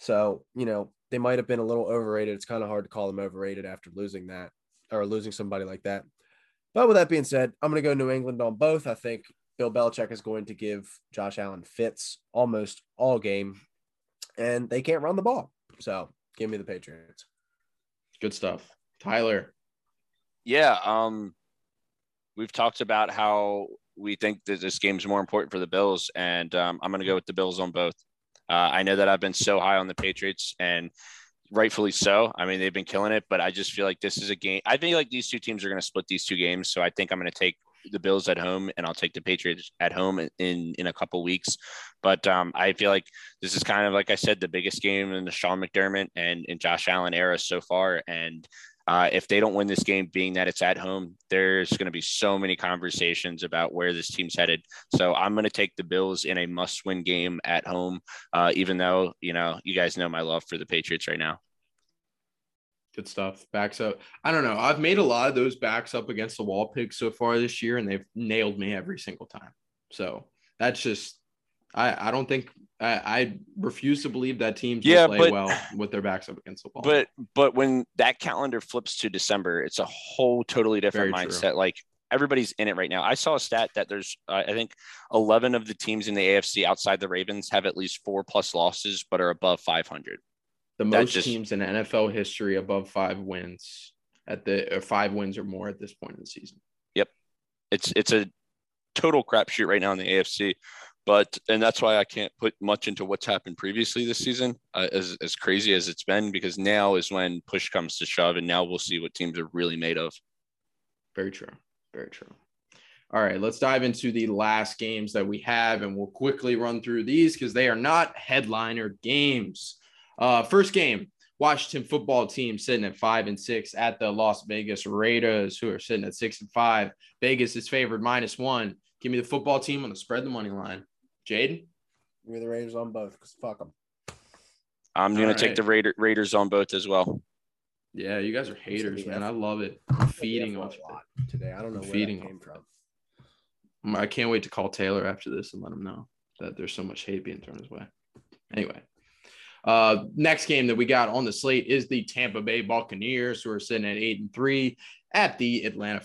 so, you know, they might have been a little overrated. It's kind of hard to call them overrated after losing that or losing somebody like that. But with that being said, I'm going to go New England on both. I think Bill Belichick is going to give Josh Allen fits almost all game, and they can't run the ball. So give me the Patriots. Good stuff. Tyler. Yeah, um, we've talked about how we think that this game's more important for the Bills, and um, I'm going to go with the Bills on both. Uh, I know that I've been so high on the Patriots, and rightfully so. I mean, they've been killing it, but I just feel like this is a game. I think like these two teams are going to split these two games, so I think I'm going to take the Bills at home, and I'll take the Patriots at home in in a couple weeks. But um, I feel like this is kind of like I said, the biggest game in the Sean McDermott and, and Josh Allen era so far, and uh, if they don't win this game, being that it's at home, there's going to be so many conversations about where this team's headed. So I'm going to take the Bills in a must-win game at home, uh, even though you know you guys know my love for the Patriots right now. Good stuff. Backs up. I don't know. I've made a lot of those backs up against the wall picks so far this year, and they've nailed me every single time. So that's just I, I don't think I, I refuse to believe that teams Yeah, play but- well with their backs up against the wall. But but when that calendar flips to December, it's a whole totally different Very true. mindset. Like everybody's in it right now. I saw a stat that there's uh, I think 11 of the teams in the AFC outside the Ravens have at least four plus losses, but are above 500. the most just- teams in NFL history above five wins at the or five wins or more at this point in the season. Yep, it's it's a total crapshoot right now in the AFC. But and that's why I can't put much into what's happened previously this season, uh, as as crazy as it's been, because now is when push comes to shove, and now we'll see what teams are really made of. Very true. Very true. All right, let's dive into the last games that we have, and we'll quickly run through these because they are not headliner games. Uh, first game, Washington football team sitting at five and six at the Las Vegas Raiders, who are sitting at six and five. Vegas is favored minus one. Give me the football team on the spread the money line. Jaden? Give me the Raiders on both because fuck them. I'm gonna take the Raider, Raiders on both as well. Yeah, you guys are haters, man. I love it. I'm feeding Yeah, off a lot today. I don't know where Feeding that came off from. I can't wait to call Taylor after this and let him know that there's so much hate being thrown his way. Anyway, uh, next game that we got on the slate is the Tampa Bay Buccaneers, who are sitting at eight and three, at the Atlanta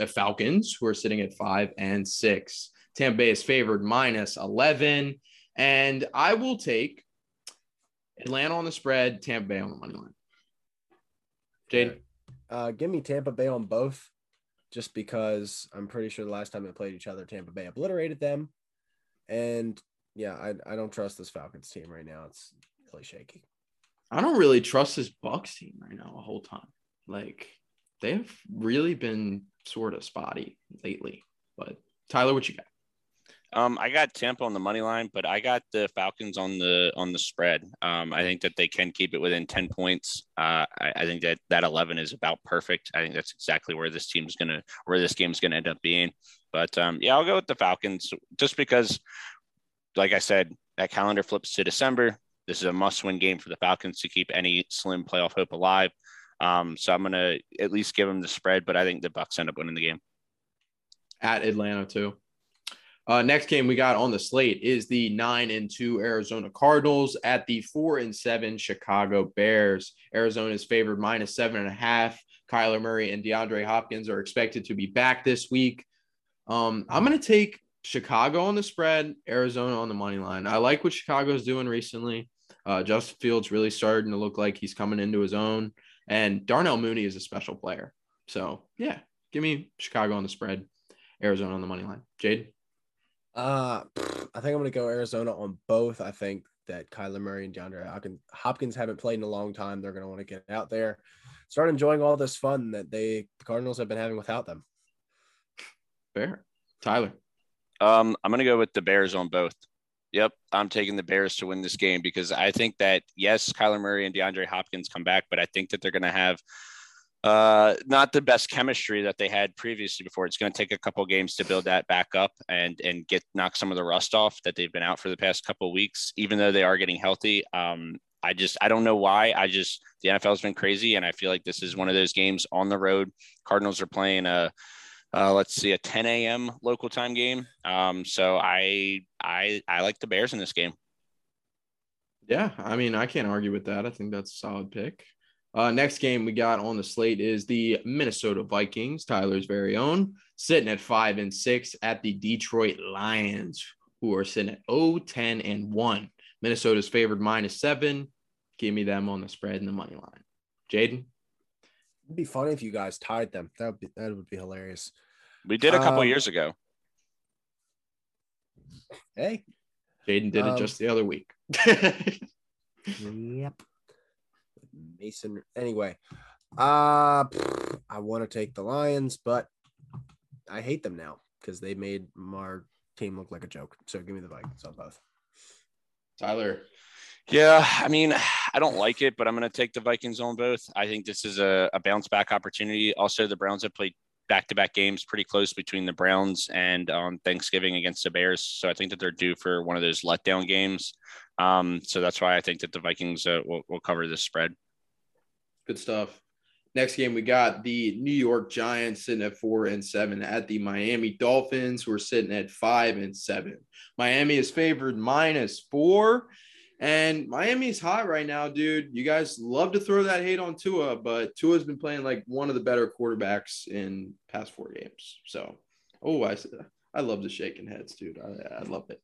uh, Falcons, who are sitting at five and six. Tampa Bay is favored minus 11. And I will take Atlanta on the spread, Tampa Bay on the money line. Jaden? Uh, give me Tampa Bay on both, just because I'm pretty sure the last time they played each other, Tampa Bay obliterated them. And yeah, I, I don't trust this Falcons team right now. It's really shaky. I don't really trust this Bucks team right now a whole time. Like they've really been sort of spotty lately. But Tyler, what you got? Um, I got Tampa on the money line, but I got the Falcons on the on the spread. Um, I think that they can keep it within ten points. Uh, I, I think that that eleven is about perfect. I think that's exactly where this team's gonna where this game's gonna end up being. But um, yeah, I'll go with the Falcons just because, like I said, that calendar flips to December. This is a must-win game for the Falcons to keep any slim playoff hope alive. Um, so I'm gonna at least give them the spread, but I think the Bucks end up winning the game. At Atlanta too. Uh, next game we got on the slate is the nine and two Arizona Cardinals at the four and seven Chicago Bears. Arizona is favored minus seven and a half. Kyler Murray and DeAndre Hopkins are expected to be back this week. Um, I'm going to take Chicago on the spread, Arizona on the money line. I like what Chicago's doing recently. Uh, Justin Fields really starting to look like he's coming into his own, and Darnell Mooney is a special player. So yeah, give me Chicago on the spread, Arizona on the money line. Jade. Uh, I think I'm going to go Arizona on both. I think that Kyler Murray and DeAndre Hopkins, Hopkins haven't played in a long time. They're going to want to get out there, start enjoying all this fun that they the Cardinals have been having without them. Fair. Tyler. Um, I'm gonna go with the Bears on both. Yep, I'm taking the Bears to win this game because I think that yes, Kyler Murray and DeAndre Hopkins come back, but I think that they're gonna have uh not the best chemistry that they had previously before. It's going to take a couple games to build that back up and and get knock some of the rust off that they've been out for the past couple weeks even though they are getting healthy. Um i just i don't know why. I just the nfl's been crazy and i feel like this is one of those games on the road. Cardinals are playing a uh, let's see a 10 a.m local time game. Um so i i i like the bears in this game. Yeah, I mean, I can't argue with that. I think that's a solid pick. Uh, next game we got on the slate is the Minnesota Vikings, Tyler's very own, sitting at five and six at the Detroit Lions, who are sitting at 0, 10, and 1. Minnesota's favored minus seven. Give me them on the spread and the money line. Jaden? It'd be funny if you guys tied them. That would be that would be hilarious. we did a couple Um, years ago Hey, Jaden did it Um, just the other week. Yep. Mason. Anyway, uh, I want to take the Lions, but I hate them now because they made our team look like a joke. So give me the Vikings on both. Tyler. Yeah, I mean, I don't like it, but I'm going to take the Vikings on both. I think this is a, a bounce back opportunity. Also, the Browns have played back to back games pretty close between the Browns and um, Thanksgiving against the Bears. So I think that they're due for one of those letdown games. Um, so that's why I think that the Vikings uh, will, will cover this spread. Good stuff. Next game, we got the New York Giants sitting at four and seven at the Miami Dolphins, who are sitting at five and seven. Miami is favored minus four, and Miami's hot right now, dude. You guys love to throw that hate on Tua, but Tua's been playing like one of the better quarterbacks in past four games. So, oh, I I love the shaking heads, dude. I, I love it.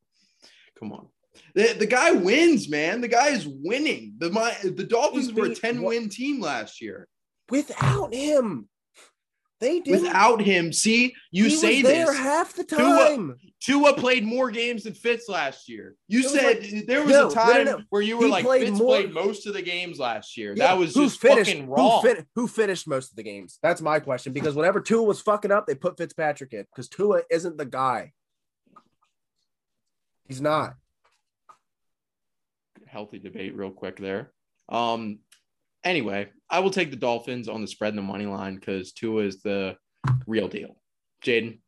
Come on. The, the guy wins, man. The guy is winning. The my the Dolphins were a 10 what- win team last year. Without him, They did Without him, see, you he say was there this. half the time. Tua played more games than Fitz last year. You It was said like- there was no, a no, no, time no. where you were He like played Fitz more- played most of the games last year. Yeah, that was just finished, fucking wrong. Who, fin- who finished most of the games? That's my question. Because whenever Tua was fucking up, they put Fitzpatrick in because Tua isn't the guy. He's not. Healthy debate, real quick there. Um. Anyway, I will take the Dolphins on the spread and the money line because Tua is the real deal. Jaden,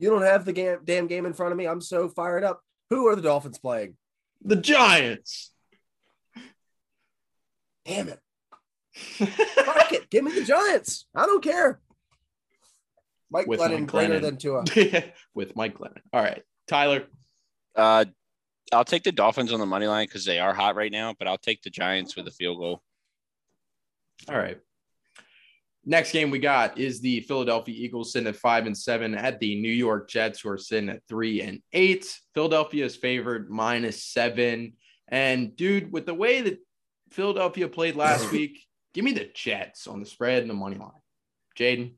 You don't have the game, damn game in front of me. I'm so fired up. Who are the Dolphins playing? the Giants. Damn it. Fuck it. Give me the Giants. I don't care. Mike With Glennon Mike greater than Tua. with Mike Glennon. All right, Tyler. Uh, I'll take the Dolphins on the money line because they are hot right now, but I'll take the Giants with a field goal. All right. Next game we got is the Philadelphia Eagles sitting at five and seven at the New York Jets, who are sitting at three and eight. Philadelphia is favored minus seven. And dude, with the way that Philadelphia played last week, give me the Jets on the spread and the money line. Jaden,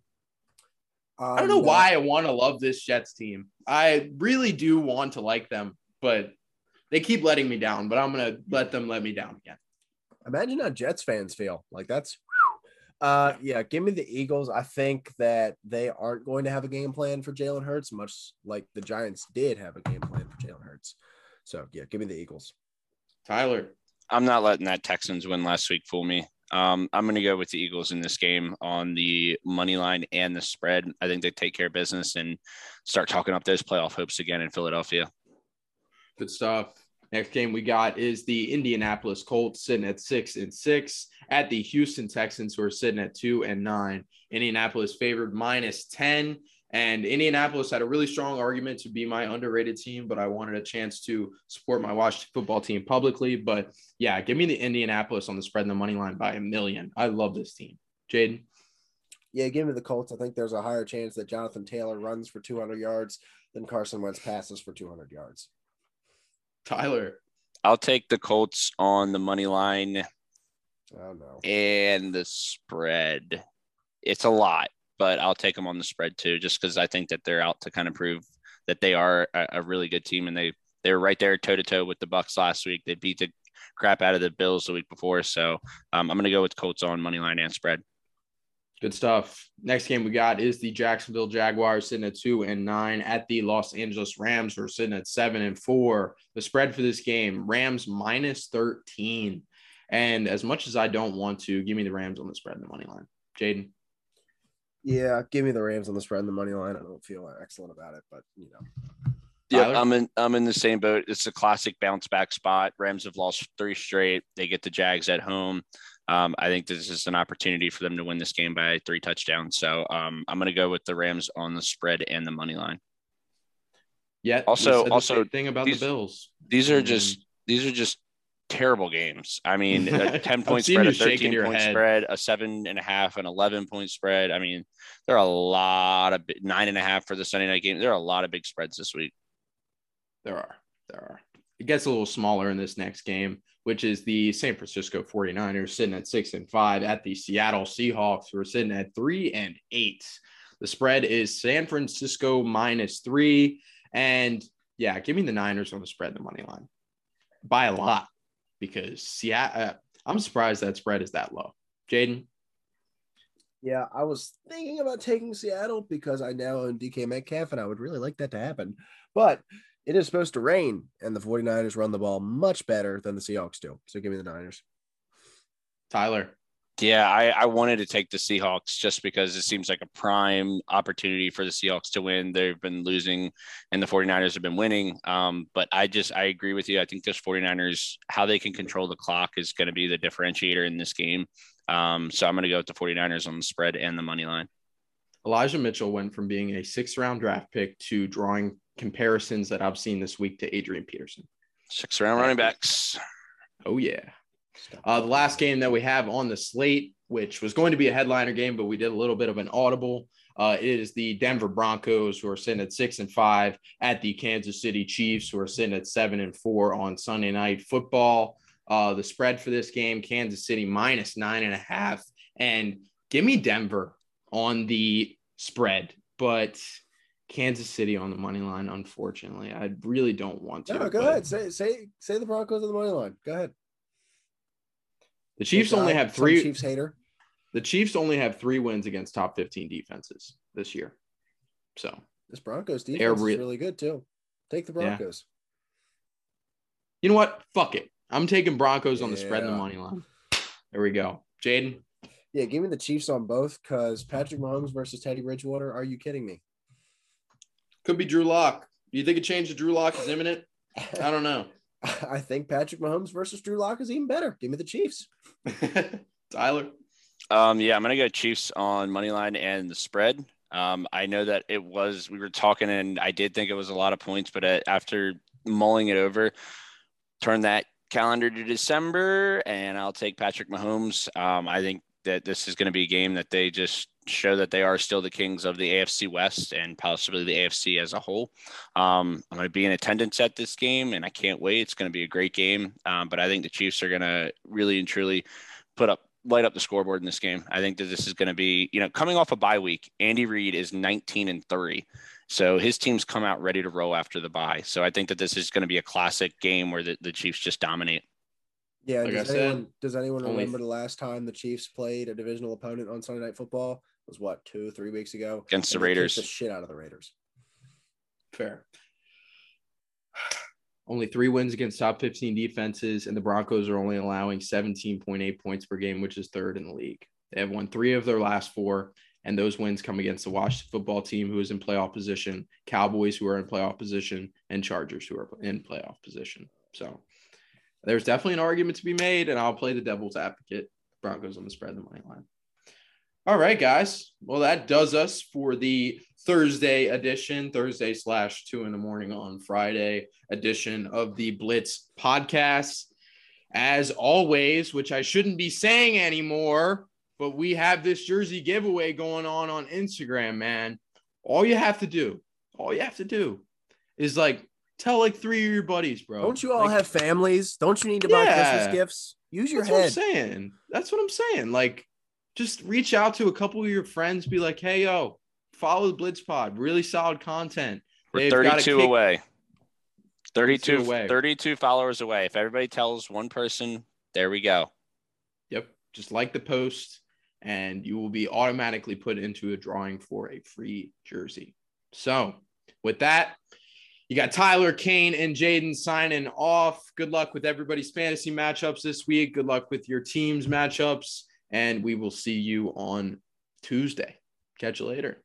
I don't know Um, why I want to love this Jets team. I really do want to like them, but they keep letting me down. But I'm gonna let them let me down again. Imagine how Jets fans feel. Like that's uh yeah, give me the Eagles. I think that they aren't going to have a game plan for Jalen Hurts, much like the Giants did have a game plan for Jalen Hurts. So yeah, give me the Eagles. Tyler, I'm not letting that Texans win last week fool me. Um, I'm going to go with the Eagles in this game on the money line and the spread. I think they take care of business and start talking up those playoff hopes again in Philadelphia. Good stuff. Next game we got is the Indianapolis Colts sitting at six and six at the Houston Texans, who are sitting at two and nine. Indianapolis favored minus 10. And Indianapolis had a really strong argument to be my underrated team, but I wanted a chance to support my Washington football team publicly. But yeah, give me the Indianapolis on the spread and the money line by a million. I love this team. Jaden, Yeah, give me the Colts. I think there's a higher chance that Jonathan Taylor runs for 200 yards than Carson Wentz passes for 200 yards. Tyler, I'll take the Colts on the money line Oh no. and the spread. It's a lot, but I'll take them on the spread too, just because I think that they're out to kind of prove that they are a, a really good team, and they they were right there toe to toe with the Bucs last week. They beat the crap out of the Bills the week before, so um, I'm going to go with Colts on money line and spread. Good stuff. Next game we got is the Jacksonville Jaguars sitting at two and nine at the Los Angeles Rams, who are sitting at seven and four. The spread for this game, Rams minus 13. And as much as I don't want to, give me the Rams on the spread and the money line. Jaden. Yeah, give me the Rams on the spread and the money line. I don't feel excellent about it, but you know. Yeah, Tyler? I'm in. I'm in the same boat. It's a classic bounce back spot. Rams have lost three straight. They get the Jags at home. Um, I think this is an opportunity for them to win this game by three touchdowns. So um, I'm going to go with the Rams on the spread and the money line. Yeah. Also- also, thing about these- the Bills. These are Mm. just these are just terrible games. I mean, a 10 point spread, a 13 your point head. spread, a seven and a half, an 11 point spread. I mean, there are a lot of nine and a half for the Sunday night game. There are a lot of big spreads this week. There are. There are. It gets a little smaller in this next game, which is the San Francisco 49ers sitting at six and five at the Seattle Seahawks, who are sitting at three and eight. The spread is San Francisco minus three. And yeah, give me the Niners on the spread the money line by a lot because Seattle, uh, I'm surprised that spread is that low. Jaden, Yeah, I was thinking about taking Seattle because I now own DK Metcalf and I would really like that to happen. But it is supposed to rain and the 49ers run the ball much better than the Seahawks do. So give me the Niners. Tyler, Yeah, I, I wanted to take the Seahawks just because it seems like a prime opportunity for the Seahawks to win. They've been losing and the 49ers have been winning. Um, but I just, I agree with you. I think those 49ers, how they can control the clock is going to be the differentiator in this game. Um, so I'm going to go with the 49ers on the spread and the money line. Elijah Mitchell went from being a sixth round draft pick to drawing comparisons that I've seen this week to Adrian Peterson. Six round running backs. Oh, yeah. Uh, the last game that we have on the slate, which was going to be a headliner game, but we did a little bit of an audible, uh, is the Denver Broncos, who are sitting at six and five, at the Kansas City Chiefs, who are sitting at seven and four on Sunday night football. Uh, the spread for this game, Kansas City minus nine and a half. And give me Denver on the spread, but Kansas City on the money line. Unfortunately, I really don't want to. No, go ahead. Say say say the Broncos on the money line. Go ahead. The Chiefs only have three. Chiefs hater. The Chiefs only have three wins against top 15 defenses this year. So This Broncos defense re- is really good too. Take the Yeah. Broncos. you know what? Fuck it. I'm taking Broncos on the spread and the money line. There we go. Jaden. Yeah, give me the Chiefs on both because Patrick Mahomes versus Teddy Bridgewater. Are you kidding me? Could be Drew Lock. Do you think a change to Drew Lock is imminent? I don't know. I think Patrick Mahomes versus Drew Lock is even better. Give me the Chiefs. Tyler. Um, yeah, I'm gonna go Chiefs on money line and the spread. Um, I know that it was we were talking, and I did think it was a lot of points, but uh, after mulling it over, turn that calendar to December, and I'll take Patrick Mahomes. Um, I think that this is going to be a game that they just show that they are still the kings of the AFC West and possibly the AFC as a whole. Um, I'm going to be in attendance at this game, and I can't wait. It's going to be a great game. Um, but I think the Chiefs are going to really and truly put up light up the scoreboard in this game. I think that this is going to be, you know, coming off a bye week, Andy Reid is 19 and 3. So his team's come out ready to roll after the bye. So I think that this is going to be a classic game where the, the Chiefs just dominate. Yeah. Like does I said, anyone does anyone only- remember the last time the Chiefs played a divisional opponent on Sunday Night Football? It was what two, three weeks ago Against the And they kicked Raiders. The shit out of the Raiders. Fair. Only three wins against top 15 defenses, and the Broncos are only allowing 17.8 points per game, which is third in the league. They have won three of their last four, and those wins come against the Washington football team, who is in playoff position, Cowboys, who are in playoff position, and Chargers, who are in playoff position. So there's definitely an argument to be made, and I'll play the devil's advocate. Broncos on the spread, the money line. All right, guys. Well, that does us for the Thursday edition, Thursday slash two in the morning on Friday edition of the Blitz podcast. As always, which I shouldn't be saying anymore, but we have this jersey giveaway going on on Instagram, man. All you have to do, all you have to do is like tell like three of your buddies, bro. Don't you all Like, have families? Don't you need to buy Yeah. Christmas gifts? Use your That's what I'm head. saying. That's what I'm saying. Like, just reach out to a couple of your friends, be like, hey, yo, follow the Blitz Pod. Really solid content. We're They've got 32 kick- away. 32, 32 away. 32 followers away. If everybody tells one person, there we go. Yep. Just like the post, and you will be automatically put into a drawing for a free jersey. So, with that, you got Tyler, Kane, and Jaden signing off. Good luck with everybody's fantasy matchups this week. Good luck with your team's matchups. And we will see you on Tuesday. Catch you later.